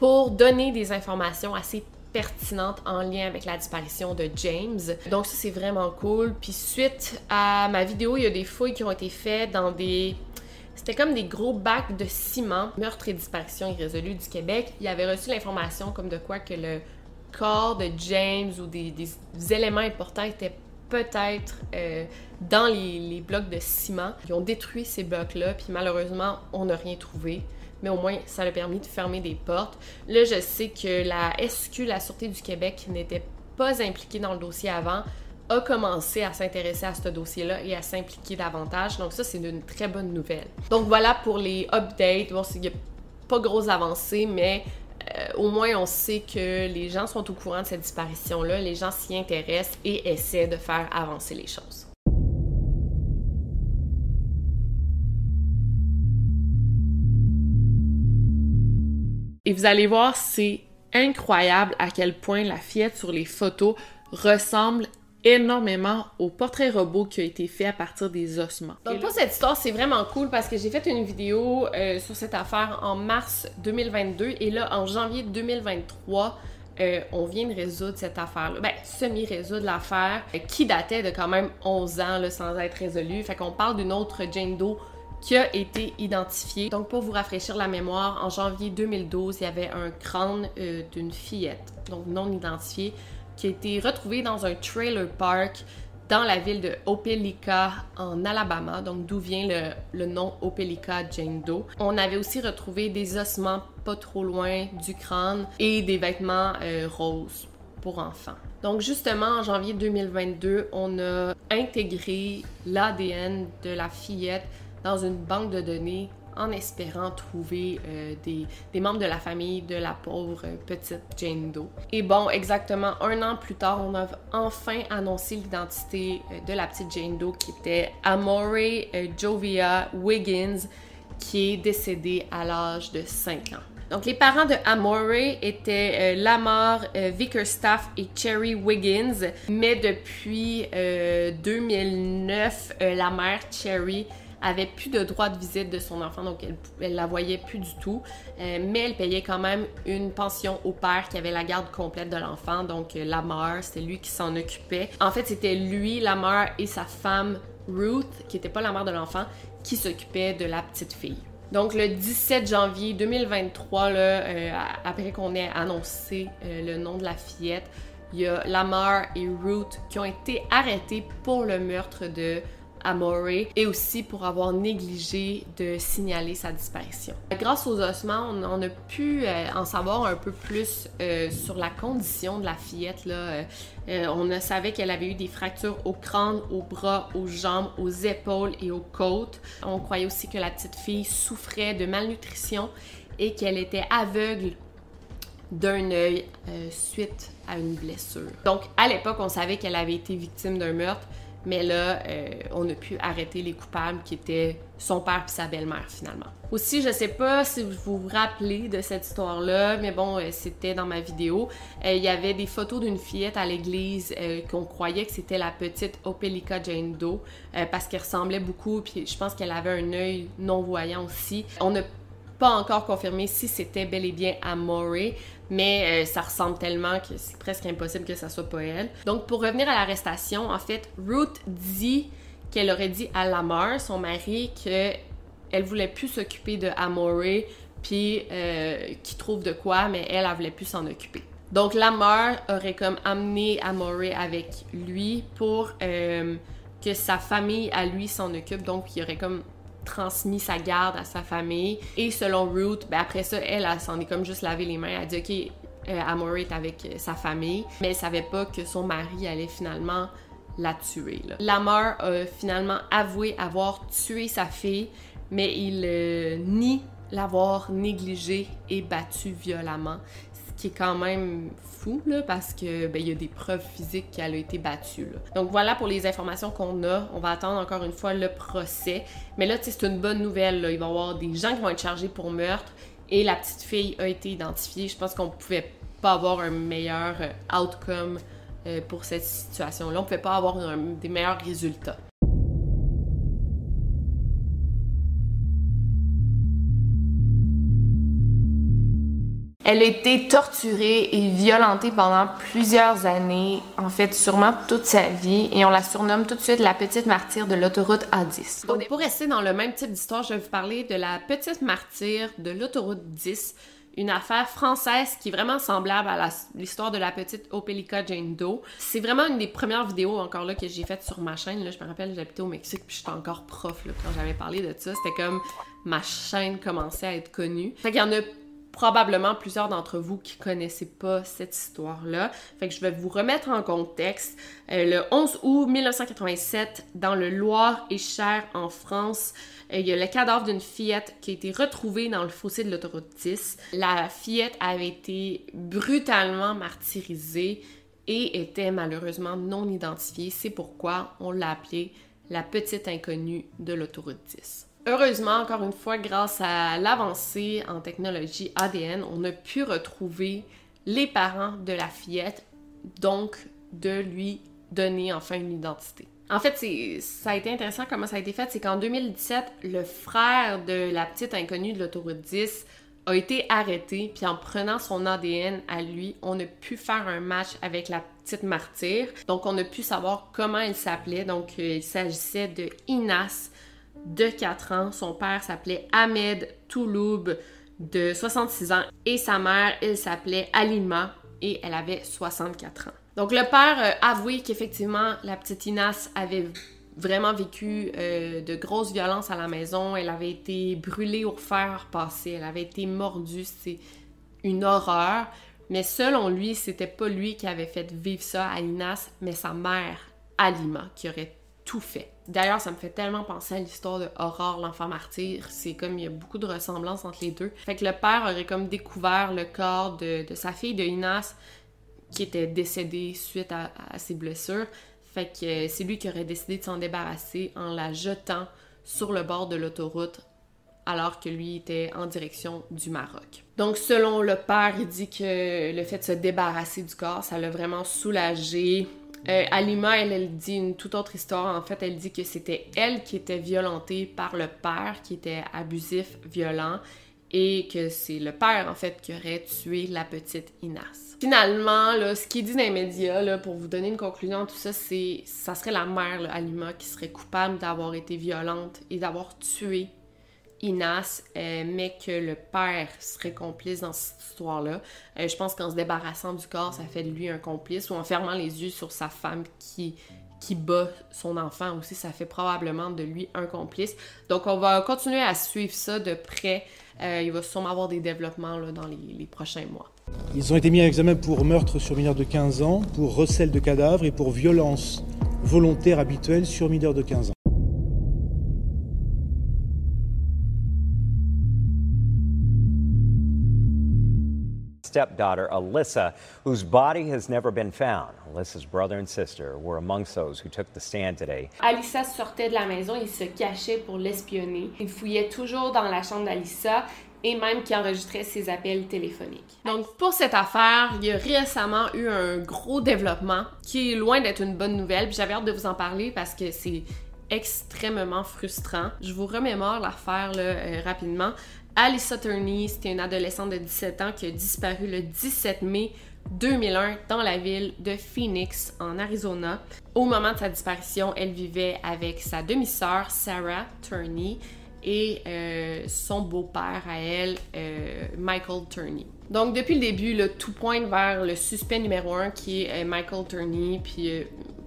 pour donner des informations assez pertinente en lien avec la disparition de James. Donc ça c'est vraiment cool. Puis suite à ma vidéo, il y a des fouilles qui ont été faites dans des c'était comme des gros bacs de ciment, meurtre et disparition irrésolue du Québec. Il avait reçu l'information comme de quoi que le corps de James ou des, éléments importants étaient peut-être euh, dans les, les blocs de ciment. Ils ont détruit ces blocs-là, puis malheureusement, on n'a rien trouvé mais au moins ça a permis de fermer des portes. Là, je sais que la SQ, la Sûreté du Québec, n'était pas impliquée dans le dossier avant, a commencé à s'intéresser à ce dossier-là et à s'impliquer davantage. Donc ça, c'est une très bonne nouvelle. Donc voilà pour les updates. Bon, il n'y a pas grosse avancée, mais euh, au moins on sait que les gens sont au courant de cette disparition-là, les gens s'y intéressent et essaient de faire avancer les choses. Et vous allez voir, c'est incroyable à quel point la fillette sur les photos ressemble énormément au portrait robot qui a été fait à partir des ossements. Donc pour cette histoire, c'est vraiment cool parce que j'ai fait une vidéo euh, sur cette affaire en mars 2022 et là, en janvier 2023, euh, on vient de résoudre cette affaire-là. Ben, semi-résoudre l'affaire euh, qui datait de quand même 11 ans sans être résolue. Fait qu'on parle d'une autre Jane Doe qui a été identifiée. Donc pour vous rafraîchir la mémoire, en janvier 2012, il y avait un crâne d'une fillette, donc non identifiée, qui a été retrouvé dans un trailer park dans la ville de Opelika en Alabama, donc d'où vient le, nom Opelika Jane Doe. On avait aussi retrouvé des ossements pas trop loin du crâne et des vêtements euh, roses pour enfants. Donc justement, en janvier 2022, on a intégré l'ADN de la fillette dans une banque de données en espérant trouver euh, des, membres de la famille de la pauvre petite Jane Doe. Et bon, exactement un an plus tard, on a enfin annoncé l'identité euh, de la petite Jane Doe qui était Amore euh, Jovia Wiggins, qui est décédée à l'âge de 5 ans. Donc, les parents de Amore étaient Lamar Vickerstaff et Cherry Wiggins, mais depuis 2009, la mère Cherry avait plus de droit de visite de son enfant, donc elle, la voyait plus du tout. Euh, mais elle payait quand même une pension au père qui avait la garde complète de l'enfant, donc euh, la mère, c'était lui qui s'en occupait. En fait, c'était lui, la mère et sa femme Ruth, qui n'était pas la mère de l'enfant, qui s'occupaient de la petite fille. Donc le 17 janvier 2023, là, euh, après qu'on ait annoncé le nom de la fillette, il y a Lamar et Ruth qui ont été arrêtés pour le meurtre de Amore et aussi pour avoir négligé de signaler sa disparition. Grâce aux ossements, on, a pu euh, en savoir un peu plus euh, sur la condition de la fillette. Euh, on savait qu'elle avait eu des fractures au crâne, aux bras, aux jambes, aux épaules et aux côtes. On croyait aussi que la petite fille souffrait de malnutrition et qu'elle était aveugle d'un œil suite à une blessure. Donc à l'époque, on savait qu'elle avait été victime d'un meurtre, mais là, euh, on a pu arrêter les coupables qui étaient son père et sa belle-mère finalement. Aussi, je sais pas si vous vous rappelez de cette histoire-là, mais bon, euh, c'était dans ma vidéo. Euh, il y avait des photos d'une fillette à l'église qu'on croyait que c'était la petite Opelika Jane Doe parce qu'elle ressemblait beaucoup, puis je pense qu'elle avait un œil non-voyant aussi. On n'a pas encore confirmé si c'était bel et bien Amore, mais euh, ça ressemble tellement que c'est presque impossible que ça soit pas elle. Donc pour revenir à l'arrestation, en fait, Ruth dit qu'elle aurait dit à Lamar, son mari, que elle voulait plus s'occuper de Amore, puis euh, qu'il trouve de quoi, mais elle, elle voulait plus s'en occuper. Donc Lamar aurait comme amené Amore avec lui pour euh, que sa famille à lui s'en occupe. Donc il aurait comme transmis sa garde à sa famille. Et selon Ruth, ben après ça, elle, elle, s'en est comme juste lavé les mains. Elle a dit, OK, euh, est avec euh, sa famille, mais elle savait pas que son mari allait finalement la tuer. Là. Lamar a finalement avoué avoir tué sa fille, mais il euh, nie l'avoir négligée et battue violemment qui est quand même fou, là, parce que ben, il y a des preuves physiques qu'elle a été battue. Donc voilà pour les informations qu'on a. On va attendre encore une fois le procès. Mais là, c'est une bonne nouvelle. Il va y avoir des gens qui vont être chargés pour meurtre et la petite fille a été identifiée. Je pense qu'on pouvait pas avoir un meilleur euh, outcome euh, pour cette situation-là. On pouvait pas avoir des meilleurs résultats. Elle a été torturée et violentée pendant plusieurs années, en fait sûrement toute sa vie, et on la surnomme tout de suite la petite martyre de l'autoroute A10. Donc pour rester dans le même type d'histoire, je vais vous parler de la petite martyre de l'autoroute 10, une affaire française qui est vraiment semblable à l'histoire de la petite Opelika Jane Doe. C'est vraiment une des premières vidéos encore là que j'ai faites sur ma chaîne. Je me rappelle, j'habitais au Mexique puis j'étais encore prof quand j'avais parlé de ça. C'était comme ma chaîne commençait à être connue. Fait qu'il y en a probablement plusieurs d'entre vous qui connaissez pas cette histoire-là. Fait je vais vous remettre en contexte. Euh, le 11 août 1987, dans le Loir-et-Cher en France, euh, il y a le cadavre d'une fillette qui a été retrouvée dans le fossé de l'autoroute 10. La fillette avait été brutalement martyrisée et était malheureusement non identifiée. C'est pourquoi on l'a appelée la petite inconnue de l'autoroute 10. Heureusement, encore une fois, grâce à l'avancée en technologie ADN, on a pu retrouver les parents de la fillette, donc de lui donner enfin une identité. En fait, ça a été intéressant comment ça a été fait, c'est qu'en 2017, le frère de la petite inconnue de l'autoroute 10 a été arrêté, puis en prenant son ADN à lui, on a pu faire un match avec la petite martyre. Donc, on a pu savoir comment elle s'appelait. Donc, euh, il s'agissait de Inas, de 4 ans. Son père s'appelait Ahmed Touloub, de 66 ans. Et sa mère, elle s'appelait Alima, et elle avait 64 ans. Donc, le père a avoué qu'effectivement, la petite Inas avait vraiment vécu euh, de grosses violences à la maison. Elle avait été brûlée au fer passé, elle avait été mordue, c'est une horreur. Mais selon lui, c'était pas lui qui avait fait vivre ça à Inas, mais sa mère, Alima, qui aurait tout fait. D'ailleurs, ça me fait tellement penser à l'histoire de Aurore, l'enfant martyr. C'est comme il y a beaucoup de ressemblances entre les deux. Fait que le père aurait comme découvert le corps de, sa fille de Inas qui était décédée suite à ses blessures. Fait que euh, c'est lui qui aurait décidé de s'en débarrasser en la jetant sur le bord de l'autoroute alors que lui était en direction du Maroc. Donc selon le père, il dit que le fait de se débarrasser du corps, ça l'a vraiment soulagé. Euh, Alima, elle, dit une toute autre histoire. En fait, elle dit que c'était elle qui était violentée par le père, qui était abusif, violent, et que c'est le père, en fait, qui aurait tué la petite Inas. Finalement, là, ce qui est dit dans les médias, là, pour vous donner une conclusion, tout ça, c'est ça serait la mère, Alima, qui serait coupable d'avoir été violente et d'avoir tué Inas, euh, mais que le père serait complice dans cette histoire-là. Euh, je pense qu'en se débarrassant du corps, ça fait de lui un complice, ou en fermant les yeux sur sa femme qui qui bat son enfant aussi, ça fait probablement de lui un complice. Donc on va continuer à suivre ça de près euh, il va sûrement avoir des développements dans les, prochains mois. Ils ont été mis à examen pour meurtre sur mineur de 15 ans, pour recel de cadavres et pour violence volontaire habituelle sur mineur de 15 ans. Stepdaughter, Alyssa, whose body has never been found. Alyssa's brother and sister were amongst those who took the stand today. Alyssa sortait de la maison, il se cachait pour l'espionner. Il fouillait toujours dans la chambre d'Alyssa et même qui enregistrait ses appels téléphoniques. Donc pour cette affaire, il y a récemment eu un gros développement qui est loin d'être une bonne nouvelle. J'avais hâte de vous en parler parce que c'est extrêmement frustrant. Je vous remémore l'affaire euh, rapidement. Alyssa Turney, c'était une adolescente de 17 ans qui a disparu le 17 mai 2001 dans la ville de Phoenix, en Arizona. Au moment de sa disparition, elle vivait avec sa demi-sœur Sarah Turney et euh, son beau-père à elle, euh, Michael Turney. Donc depuis le début, le tout pointe vers le suspect numéro un qui est euh, Michael Turney, puis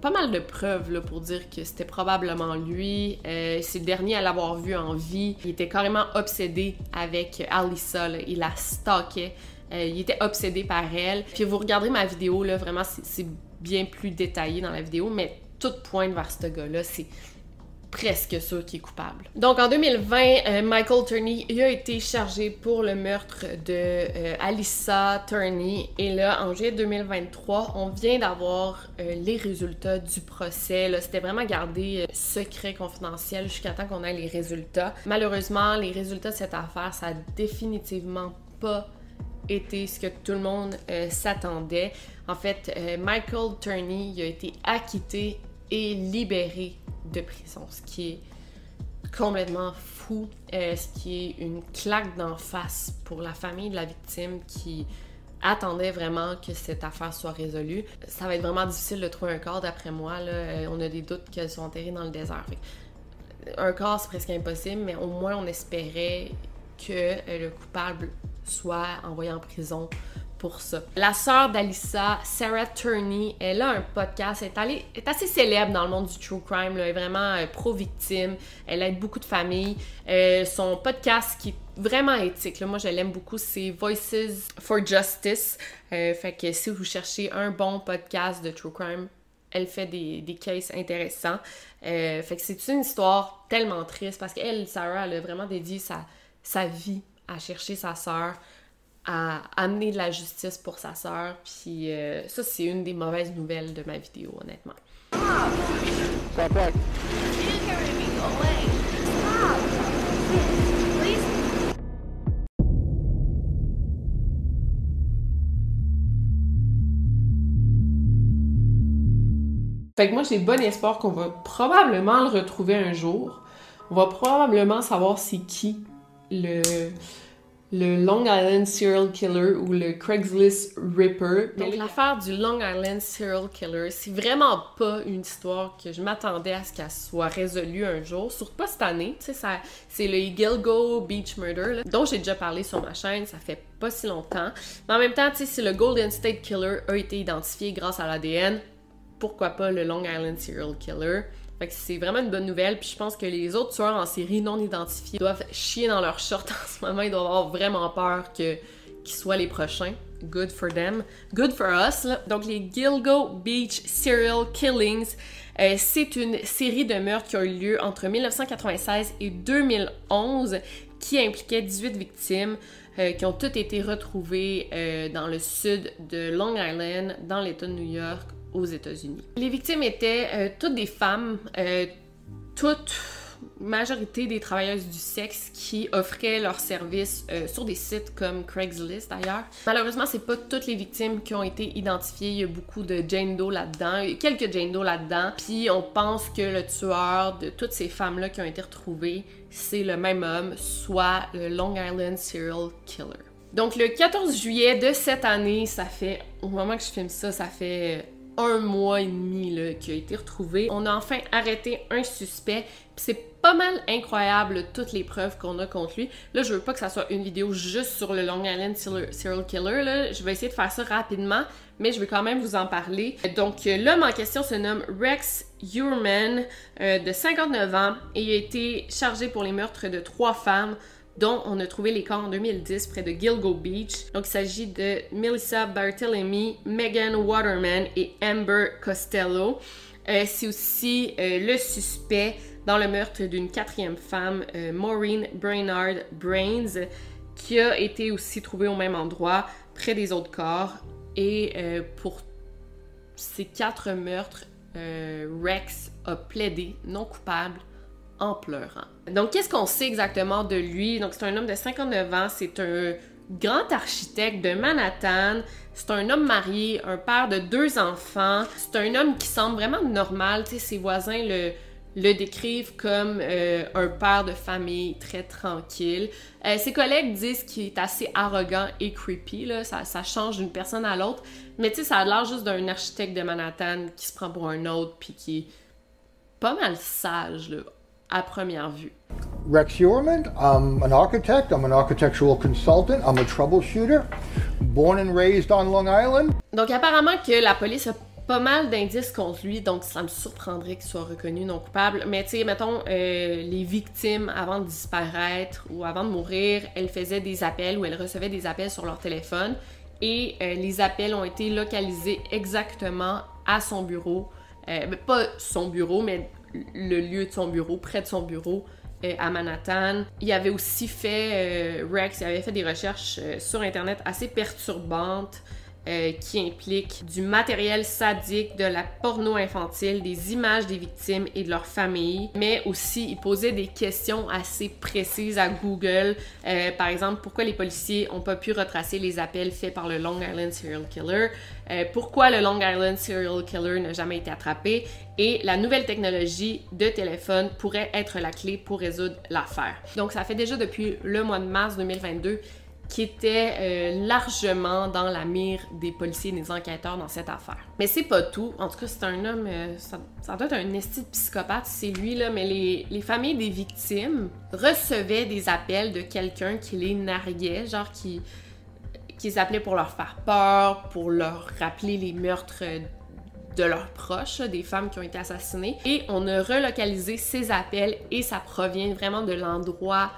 pas mal de preuves là, pour dire que c'était probablement lui. c'est le dernier à l'avoir vu en vie. Il était carrément obsédé avec Alyssa, il la stalkait. il était obsédé par elle. Puis vous regarderez ma vidéo, là, vraiment, c'est bien plus détaillé dans la vidéo, mais tout pointe vers ce gars-là. C'est presque sûr qu'il est coupable. Donc en 2020, euh, Michael Turney a été chargé pour le meurtre de euh, Alyssa Turney et là en juillet 2023, on vient d'avoir euh, les résultats du procès. C'était vraiment gardé secret confidentiel jusqu'à temps qu'on ait les résultats. Malheureusement, les résultats de cette affaire, ça a définitivement pas été ce que tout le monde s'attendait. En fait, Michael Turney a été acquitté et libéré de prison, ce qui est complètement fou, euh, ce qui est une claque d'en face pour la famille de la victime qui attendait vraiment que cette affaire soit résolue. Ça va être vraiment difficile de trouver un corps d'après moi. Euh, on a des doutes qu'elles sont enterrées dans le désert. un corps, c'est presque impossible, mais au moins on espérait que euh, le coupable soit envoyé en prison pour ça. La sœur d'Alissa, Sarah Turney, elle a un podcast, elle est, est, assez célèbre dans le monde du true crime, elle est vraiment euh, pro-victime, elle aide beaucoup de familles. Euh, son podcast qui est vraiment éthique, moi je l'aime beaucoup, c'est Voices for Justice. Euh, fait que si vous cherchez un bon podcast de true crime, elle fait des, des cases intéressants. fait que c'est une histoire tellement triste parce qu'elle, Sarah, elle a vraiment dédié sa, sa vie à chercher sa sœur à amener de la justice pour sa sœur. Puis euh, ça, c'est une des mauvaises nouvelles de ma vidéo, honnêtement. Fait que moi, j'ai bon espoir qu'on va probablement le retrouver un jour. On va probablement savoir c'est qui le, le Long Island Serial Killer ou le Craigslist Ripper. Donc l'affaire du Long Island Serial Killer, c'est vraiment pas une histoire que je m'attendais à ce qu'elle soit résolue un jour, surtout pas cette année. Tu sais, c'est le Gilgo Beach Murder, dont j'ai déjà parlé sur ma chaîne, ça fait pas si longtemps. Mais en même temps, tu sais, si le Golden State Killer a été identifié grâce à l'ADN, pourquoi pas le Long Island Serial Killer? Fait que c'est vraiment une bonne nouvelle. Puis je pense que les autres tueurs en série non identifiés doivent chier dans leur short en ce moment. Ils doivent avoir vraiment peur que qu'ils soient les prochains. Good for them. Good for us. Donc les Gilgo Beach Serial Killings, euh, c'est une série de meurtres qui a eu lieu entre 1996 et 2011 qui impliquait 18 victimes. Euh, qui ont toutes été retrouvées euh, dans le sud de Long Island, dans l'État de New York, aux États-Unis. Les victimes étaient euh, toutes des femmes, euh, toutes majorité des travailleuses du sexe qui offraient leurs services euh, sur des sites comme Craigslist d'ailleurs. Malheureusement, c'est pas toutes les victimes qui ont été identifiées. Il y a beaucoup de Jane Doe là-dedans, quelques Jane Doe là-dedans. Puis on pense que le tueur de toutes ces femmes-là qui ont été retrouvées, c'est le même homme, soit le Long Island Serial Killer. Donc le 14 juillet de cette année, ça fait, au moment que je filme ça, ça fait un mois et demi là, qui a été retrouvé. On a enfin arrêté un suspect. C'est pas mal incroyable toutes les preuves qu'on a contre lui. Là, je veux pas que ça soit une vidéo juste sur le Long Island Serial Killer. Là. Je vais essayer de faire ça rapidement, mais je vais quand même vous en parler. Donc, l'homme en question se nomme Rex Urman, euh, de 59 ans, et il a été chargé pour les meurtres de trois femmes dont on a trouvé les corps en 2010 près de Gilgo Beach. Donc il s'agit de Melissa Barthelemy, Megan Waterman et Amber Costello. Euh, c'est aussi euh, le suspect dans le meurtre d'une quatrième femme, euh, Maureen Brainard Brains, qui a été aussi trouvée au même endroit, près des autres corps. Et pour ces quatre meurtres, Rex a plaidé non coupable pleurant. Donc, qu'est-ce qu'on sait exactement de lui? Donc, c'est un homme de 59 ans, c'est un grand architecte de Manhattan. C'est un homme marié, un père de deux enfants. C'est un homme qui semble vraiment normal. Ses voisins le, décrivent comme euh, un père de famille très tranquille. Euh, ses collègues disent qu'il est assez arrogant et creepy. Ça, change d'une personne à l'autre. Mais tu sais, ça a l'air juste d'un architecte de Manhattan qui se prend pour un autre puis qui est pas mal sage, à première vue. Rex Urman, I'm an architect, I'm an architectural consultant, I'm a troubleshooter, born and raised on Long Island. Donc apparemment que la police a pas mal d'indices contre lui, donc ça me surprendrait qu'il soit reconnu non coupable. Mais tu sais, mettons, euh, les victimes, avant de disparaître ou avant de mourir, elles faisaient des appels ou elles recevaient des appels sur leur téléphone et euh, les appels ont été localisés exactement à son bureau. Euh, pas son bureau, mais le lieu de son bureau, près de son bureau euh, à Manhattan. Il avait aussi fait, euh, Rex, il avait fait des recherches euh, sur Internet assez perturbantes euh, qui implique du matériel sadique, de la porno infantile, des images des victimes et de leurs familles, mais aussi il posait des questions assez précises à Google. Euh, par exemple, pourquoi les policiers ont pas pu retracer les appels faits par le Long Island Serial Killer, euh, pourquoi le Long Island Serial Killer n'a jamais été attrapé, et la nouvelle technologie de téléphone pourrait être la clé pour résoudre l'affaire. Donc ça fait déjà depuis le mois de mars 2022 qui était euh, largement dans la mire des policiers et des enquêteurs dans cette affaire. Mais c'est pas tout. En tout cas, c'est un homme, euh, ça, doit être un esti psychopathe, c'est lui, là, mais les, les, familles des victimes recevaient des appels de quelqu'un qui les narguait, genre qui, qu'ils appelaient pour leur faire peur, pour leur rappeler les meurtres de leurs proches, des femmes qui ont été assassinées. Et on a relocalisé ces appels et ça provient vraiment de l'endroit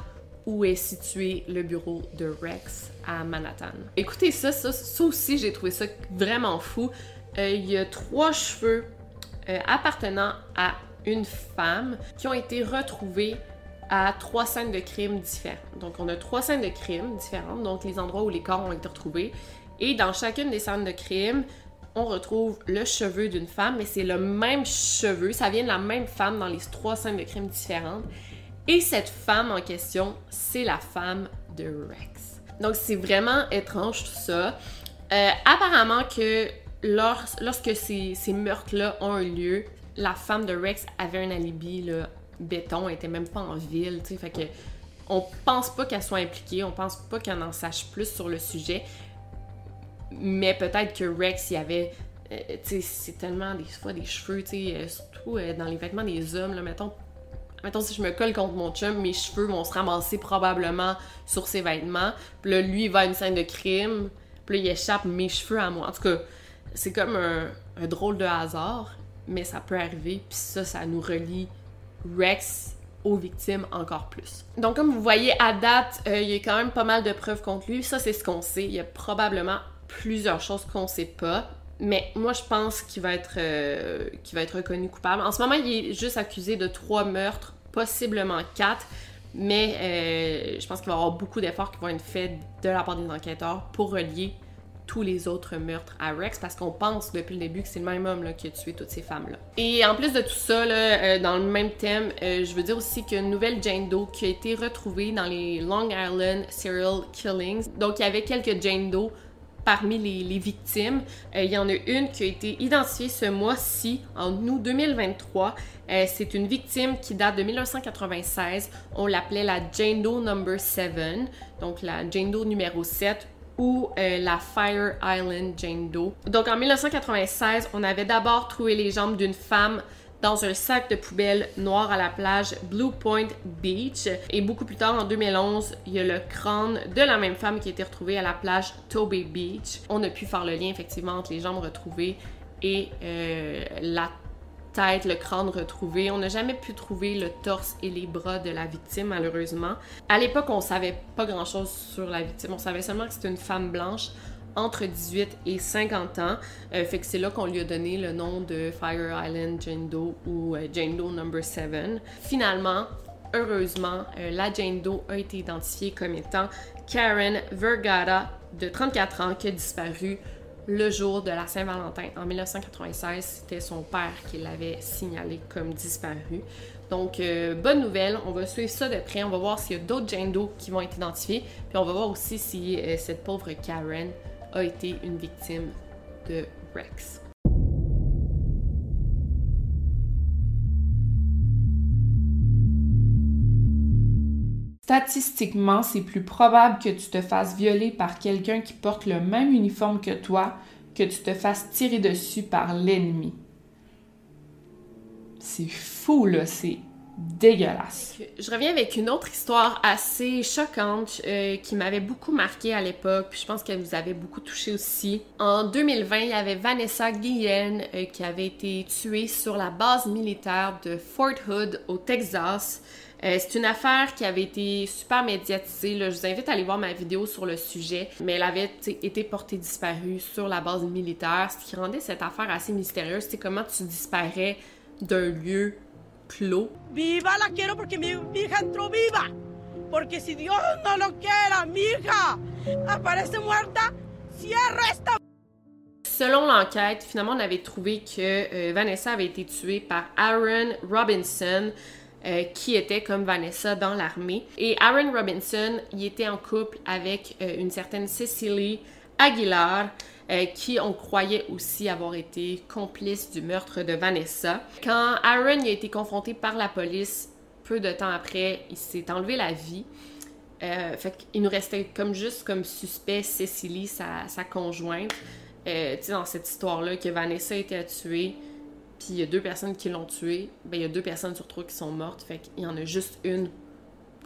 où est situé le bureau de Rex à Manhattan. Écoutez ça, ça, ça aussi j'ai trouvé ça vraiment fou. Euh, il y a trois cheveux euh, appartenant à une femme qui ont été retrouvés à trois scènes de crime différentes. Donc on a trois scènes de crime différentes, donc les endroits où les corps ont été retrouvés. Et dans chacune des scènes de crime, on retrouve le cheveu d'une femme, mais c'est le même cheveu, ça vient de la même femme dans les trois scènes de crime différentes. Et cette femme en question, c'est la femme de Rex. Donc c'est vraiment étrange tout ça. Euh, apparemment que lorsque ces, ces meurtres-là ont eu lieu, la femme de Rex avait un alibi là, béton, elle était même pas en ville, tu sais, fait que on pense pas qu'elle soit impliquée, on pense pas qu'elle en sache plus sur le sujet, mais peut-être que Rex, il y avait, euh, tu sais, c'est tellement des fois des cheveux, tu euh, surtout dans les vêtements des hommes, là, mettons, Mettons, si je me colle contre mon chum, mes cheveux vont se ramasser probablement sur ses vêtements. Puis là, lui, il va à une scène de crime. Puis là, il échappe mes cheveux à moi. En tout cas, c'est comme un, drôle de hasard, mais ça peut arriver. Puis ça, ça nous relie Rex aux victimes encore plus. Donc, comme vous voyez, à date, euh, il y a quand même pas mal de preuves contre lui. Ça, c'est ce qu'on sait. Il y a probablement plusieurs choses qu'on sait pas. Mais moi, je pense qu'il va être euh, va être reconnu coupable. En ce moment, il est juste accusé de trois meurtres possiblement quatre. Mais euh, je pense qu'il va y avoir beaucoup d'efforts qui vont être faits de la part des enquêteurs pour relier tous les autres meurtres à Rex parce qu'on pense depuis le début que c'est le même homme qui a tué toutes ces femmes-là. Et en plus de tout ça, euh, dans le même thème, euh, je veux dire aussi qu'une nouvelle Jane Doe qui a été retrouvée dans les Long Island Serial Killings. Donc il y avait quelques Jane Doe parmi les, victimes. Euh, il y en a une qui a été identifiée ce mois-ci, en août 2023. Euh, c'est une victime qui date de 1996. On l'appelait la Jane Doe number 7, donc la Jane Doe numéro 7 ou euh, la Fire Island Jane Doe. Donc en 1996, on avait d'abord trouvé les jambes d'une femme dans un sac de poubelle noir à la plage Blue Point Beach. Et beaucoup plus tard, en 2011, il y a le crâne de la même femme qui a été retrouvée à la plage Toby Beach. On a pu faire le lien effectivement entre les jambes retrouvées et euh, la tête, le crâne retrouvé. On n'a jamais pu trouver le torse et les bras de la victime, malheureusement. À l'époque, on savait pas grand-chose sur la victime. On savait seulement que c'était une femme blanche entre 18 et 50 ans. Euh, fait que c'est là qu'on lui a donné le nom de Fire Island Jane Doe ou euh, Jane Doe Number 7. Finalement, heureusement, euh, la Jane Doe a été identifiée comme étant Karen Vergara, de 34 ans, qui a disparu le jour de la Saint-Valentin. En 1996, c'était son père qui l'avait signalé comme disparu. Donc, bonne nouvelle, on va suivre ça de près, on va voir s'il y a d'autres Jane Doe qui vont être identifiés, puis on va voir aussi si cette pauvre Karen a été une victime de Rex. Statistiquement, c'est plus probable que tu te fasses violer par quelqu'un qui porte le même uniforme que toi que tu te fasses tirer dessus par l'ennemi. C'est fou, là, c'est dégueulasse. Je reviens avec une autre histoire assez choquante euh, qui m'avait beaucoup marqué à l'époque, puis je pense qu'elle vous avait beaucoup touché aussi. En 2020, il y avait Vanessa Guillen euh, qui avait été tuée sur la base militaire de Fort Hood au Texas. Euh, c'est une affaire qui avait été super médiatisée. Je vous invite à aller voir ma vidéo sur le sujet, mais elle avait été portée disparue sur la base militaire, ce qui rendait cette affaire assez mystérieuse. C'est comment tu disparais d'un lieu clos. Viva la quiero porque mi, hija entró viva. Porque si Dios no lo quiera, mi hija aparece muerta, cierra esta. Selon l'enquête, finalement, on avait trouvé que euh, Vanessa avait été tuée par Aaron Robinson, euh, qui était comme Vanessa dans l'armée. Et Aaron Robinson, il était en couple avec euh, une certaine Cecily Aguilar, euh, qui on croyait aussi avoir été complice du meurtre de Vanessa. Quand Aaron a été confronté par la police, peu de temps après, il s'est enlevé la vie. Euh, fait qu'il nous restait comme juste comme suspect Cécilie, sa, sa conjointe. Euh, tu sais, dans cette histoire-là, que Vanessa a été tuée, puis il y a deux personnes qui l'ont tuée, ben il y a deux personnes sur trois qui sont mortes, fait qu'il y en a juste une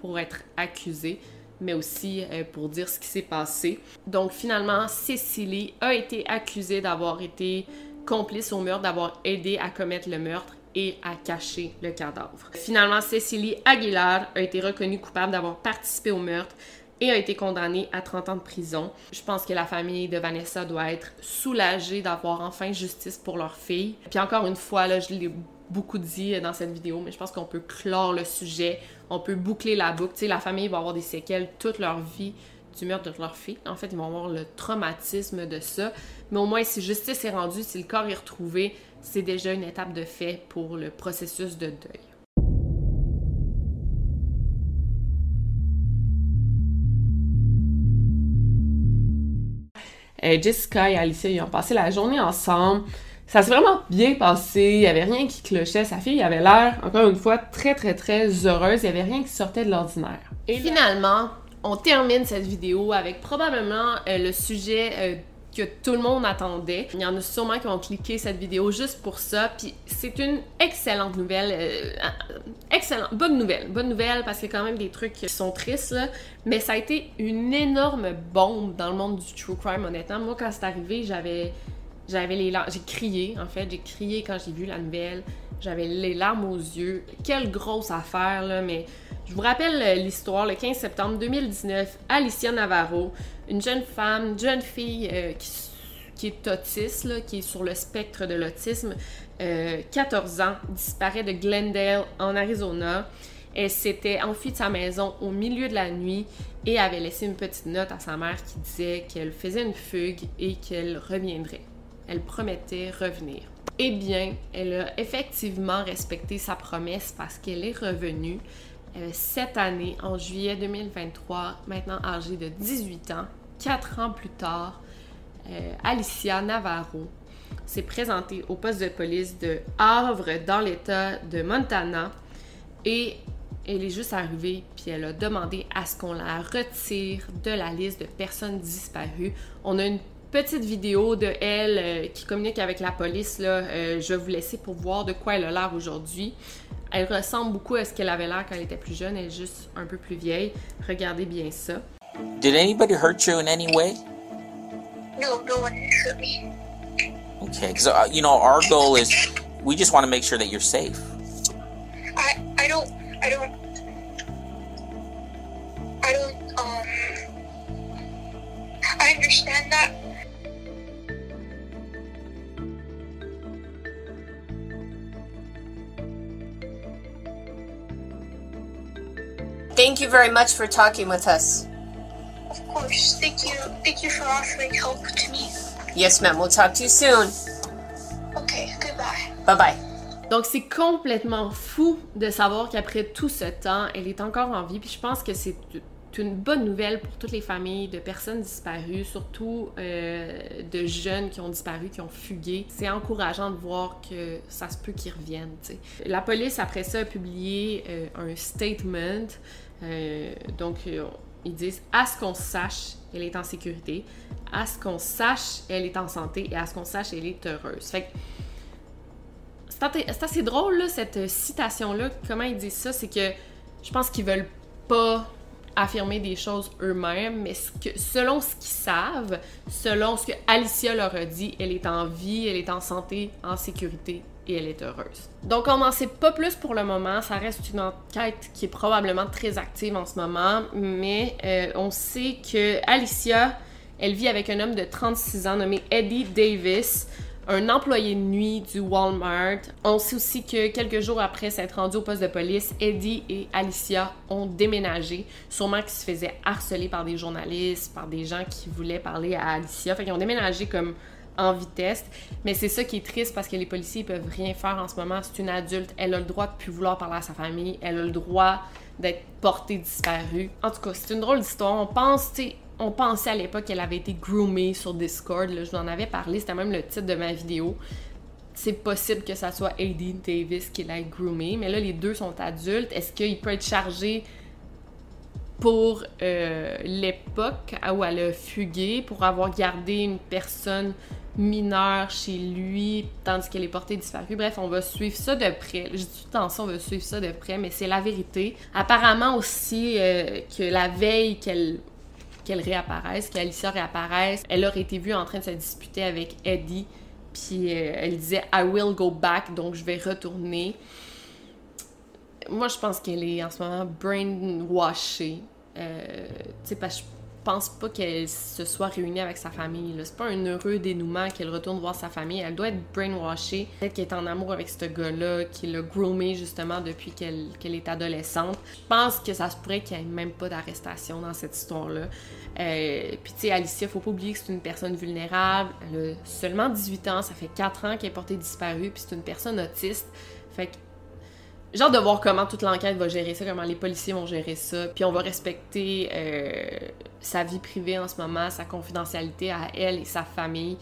pour être accusée. Mais aussi euh, pour dire ce qui s'est passé. Donc finalement, Cécilie a été accusée d'avoir été complice au meurtre, d'avoir aidé à commettre le meurtre et à cacher le cadavre. Finalement, Cécilie Aguilar a été reconnue coupable d'avoir participé au meurtre et a été condamnée à 30 ans de prison. Je pense que la famille de Vanessa doit être soulagée d'avoir enfin justice pour leur fille. Puis encore une fois, là, je l'ai beaucoup dit dans cette vidéo, mais je pense qu'on peut clore le sujet, on peut boucler la boucle. La famille va avoir des séquelles toute leur vie du meurtre de leur fille. En fait, ils vont avoir le traumatisme de ça. Mais au moins, si justice est rendue, si le corps est retrouvé, c'est déjà une étape de fait pour le processus de deuil. Euh, Jessica et Alicia, ils ont passé la journée ensemble. Ça s'est vraiment bien passé, il n'y avait rien qui clochait. Sa fille avait l'air, encore une fois, très très très heureuse, il n'y avait rien qui sortait de l'ordinaire. Et finalement, on termine cette vidéo avec probablement euh, le sujet euh, que tout le monde attendait. Il y en a sûrement qui ont cliqué cette vidéo juste pour ça. Puis c'est une excellente nouvelle. Euh, excellente, bonne nouvelle. Bonne nouvelle parce qu'il y a quand même des trucs qui sont tristes, là. Mais ça a été une énorme bombe dans le monde du true crime, honnêtement. Moi, quand c'est arrivé, j'avais. J'avais les larmes. J'ai crié, en fait. J'ai crié quand j'ai vu la nouvelle. J'avais les larmes aux yeux. Quelle grosse affaire, là. Mais je vous rappelle l'histoire. Le 15 septembre 2019, Alicia Navarro, une jeune femme, une jeune fille euh, qui, est autiste, qui est sur le spectre de l'autisme, 14 euh, ans, disparaît de Glendale en Arizona. Elle s'était enfuie de sa maison au milieu de la nuit et avait laissé une petite note à sa mère qui disait qu'elle faisait une fugue et qu'elle reviendrait. Elle promettait revenir. Eh bien, elle a effectivement respecté sa promesse parce qu'elle est revenue euh, cette année, en juillet 2023, maintenant âgée de 18 ans, quatre ans plus tard, euh, Alicia Navarro s'est présentée au poste de police de Havre dans l'État de Montana et elle est juste arrivée puis elle a demandé à ce qu'on la retire de la liste de personnes disparues. On a une petite vidéo de elle euh, qui communique avec la police. Là. Euh, je vais vous laisser pour voir de quoi elle a l'air aujourd'hui. Elle ressemble beaucoup à ce qu'elle avait l'air quand elle était plus jeune. Elle est juste un peu plus vieille. Regardez bien ça. Did anybody hurt you in any way? No, no one hurt me. Okay, because uh, you know our goal is we just want to make sure that you're safe. I I don't I don't I don't um I understand that. Thank you very much for talking with us. Of course. Thank you. Thank you for offering help to me. Yes, ma'am. We'll talk to you soon. Okay, goodbye. Bye bye. Donc c'est complètement fou de savoir qu'après tout ce temps, elle est encore en vie. Puis je pense que c'est une bonne nouvelle pour toutes les familles de personnes disparues, surtout euh, de jeunes qui ont disparu, qui ont fugué. C'est encourageant de voir que ça se peut qu'ils reviennent. T'sais. La police, après ça, a publié euh, un statement. Euh, donc, ils disent à ce qu'on sache, elle est en sécurité, à ce qu'on sache, elle est en santé et à ce qu'on sache, elle est heureuse. Fait c'est assez drôle, cette citation-là. Comment ils disent ça? C'est que je pense qu'ils veulent pas affirmer des choses eux-mêmes, mais que, selon ce qu'ils savent, selon ce que Alicia leur a dit, elle est en vie, elle est en santé, en sécurité elle est heureuse. Donc on n'en sait pas plus pour le moment, ça reste une enquête qui est probablement très active en ce moment, mais euh, on sait que Alicia, elle vit avec un homme de 36 ans nommé Eddie Davis, un employé de nuit du Walmart. On sait aussi que quelques jours après s'être rendu au poste de police, Eddie et Alicia ont déménagé, sûrement qu'ils se faisaient harceler par des journalistes, par des gens qui voulaient parler à Alicia. Fait qu'ils ont déménagé comme en vitesse. Mais c'est ça qui est triste parce que les policiers peuvent rien faire en ce moment. C'est une adulte, elle a le droit de plus vouloir parler à sa famille, elle a le droit d'être portée disparue. En tout cas, c'est une drôle d'histoire. On pense, on pensait à l'époque qu'elle avait été groomée sur Discord. je vous en avais parlé, c'était même le titre de ma vidéo. C'est possible que ça soit Aideen Davis qui l'ait groomée, mais là, les deux sont adultes. Est-ce qu'il peut être chargé pour euh, l'époque où elle a fugué, pour avoir gardé une personne mineur chez lui, tandis qu'elle est portée disparue. Bref, on va suivre ça de près. Je dis tout le ça, on va suivre ça de près, mais c'est la vérité. Apparemment aussi euh, que la veille qu'elle qu'elle réapparaisse, qu'Alicia réapparaisse, elle aurait été vue en train de se disputer avec Eddie, puis euh, elle disait I will go back, donc je vais retourner. Moi, je pense qu'elle est en ce moment brainwashée. Euh, tu sais, parce que pense pas qu'elle se soit réunie avec sa famille. C'est pas un heureux dénouement qu'elle retourne voir sa famille. Elle doit être brainwashée. Peut-être qu'elle est en amour avec ce gars-là, qui l'a groomé justement depuis qu'elle est adolescente. Je pense que ça se pourrait qu'il n'y ait même pas d'arrestation dans cette histoire-là. Euh, puis tu sais, Alicia, faut pas oublier que c'est une personne vulnérable. Elle a seulement 18 ans, ça fait 4 ans qu'elle est portée disparue, puis c'est une personne autiste. Fait que j'ai hâte de voir comment toute l'enquête va gérer ça, comment les policiers vont gérer ça. Puis on va respecter euh, sa vie privée en ce moment, sa confidentialité à elle et sa famille.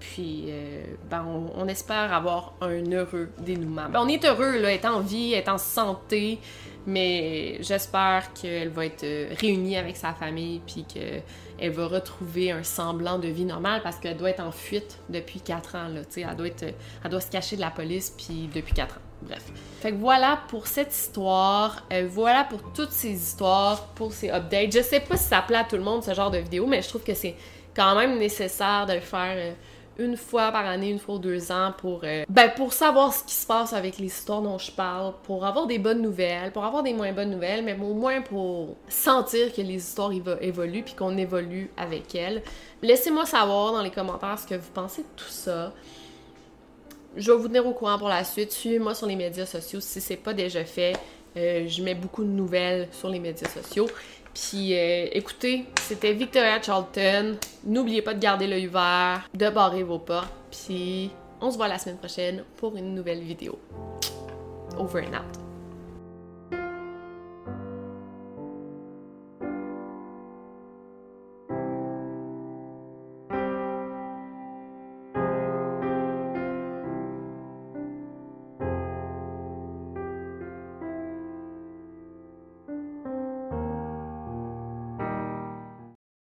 Puis euh, ben, on, espère avoir un heureux dénouement. Ben, on est heureux, là, être en vie, être en santé, mais j'espère qu'elle va être euh, réunie avec sa famille, puis qu'elle va retrouver un semblant de vie normale parce qu'elle doit être en fuite depuis 4 ans. Là, elle, doit être, elle doit se cacher de la police puis depuis 4 ans. Bref. Fait que voilà pour cette histoire. Euh, voilà pour toutes ces histoires, pour ces updates. Je sais pas si ça plaît à tout le monde ce genre de vidéo, mais je trouve que c'est quand même nécessaire de le faire euh, une fois par année, une fois ou deux ans pour, euh, ben, pour savoir ce qui se passe avec les histoires dont je parle, pour avoir des bonnes nouvelles, pour avoir des moins bonnes nouvelles, mais au moins pour sentir que les histoires évoluent puis qu'on évolue avec elles. Laissez-moi savoir dans les commentaires ce que vous pensez de tout ça je vais vous tenir au courant pour la suite. Suivez-moi sur les médias sociaux si c'est pas déjà fait. Euh, je mets beaucoup de nouvelles sur les médias sociaux. Puis euh, écoutez, c'était Victoria Charlton. N'oubliez pas de garder l'œil ouvert, de barrer vos portes. Puis on se voit la semaine prochaine pour une nouvelle vidéo. Over and out.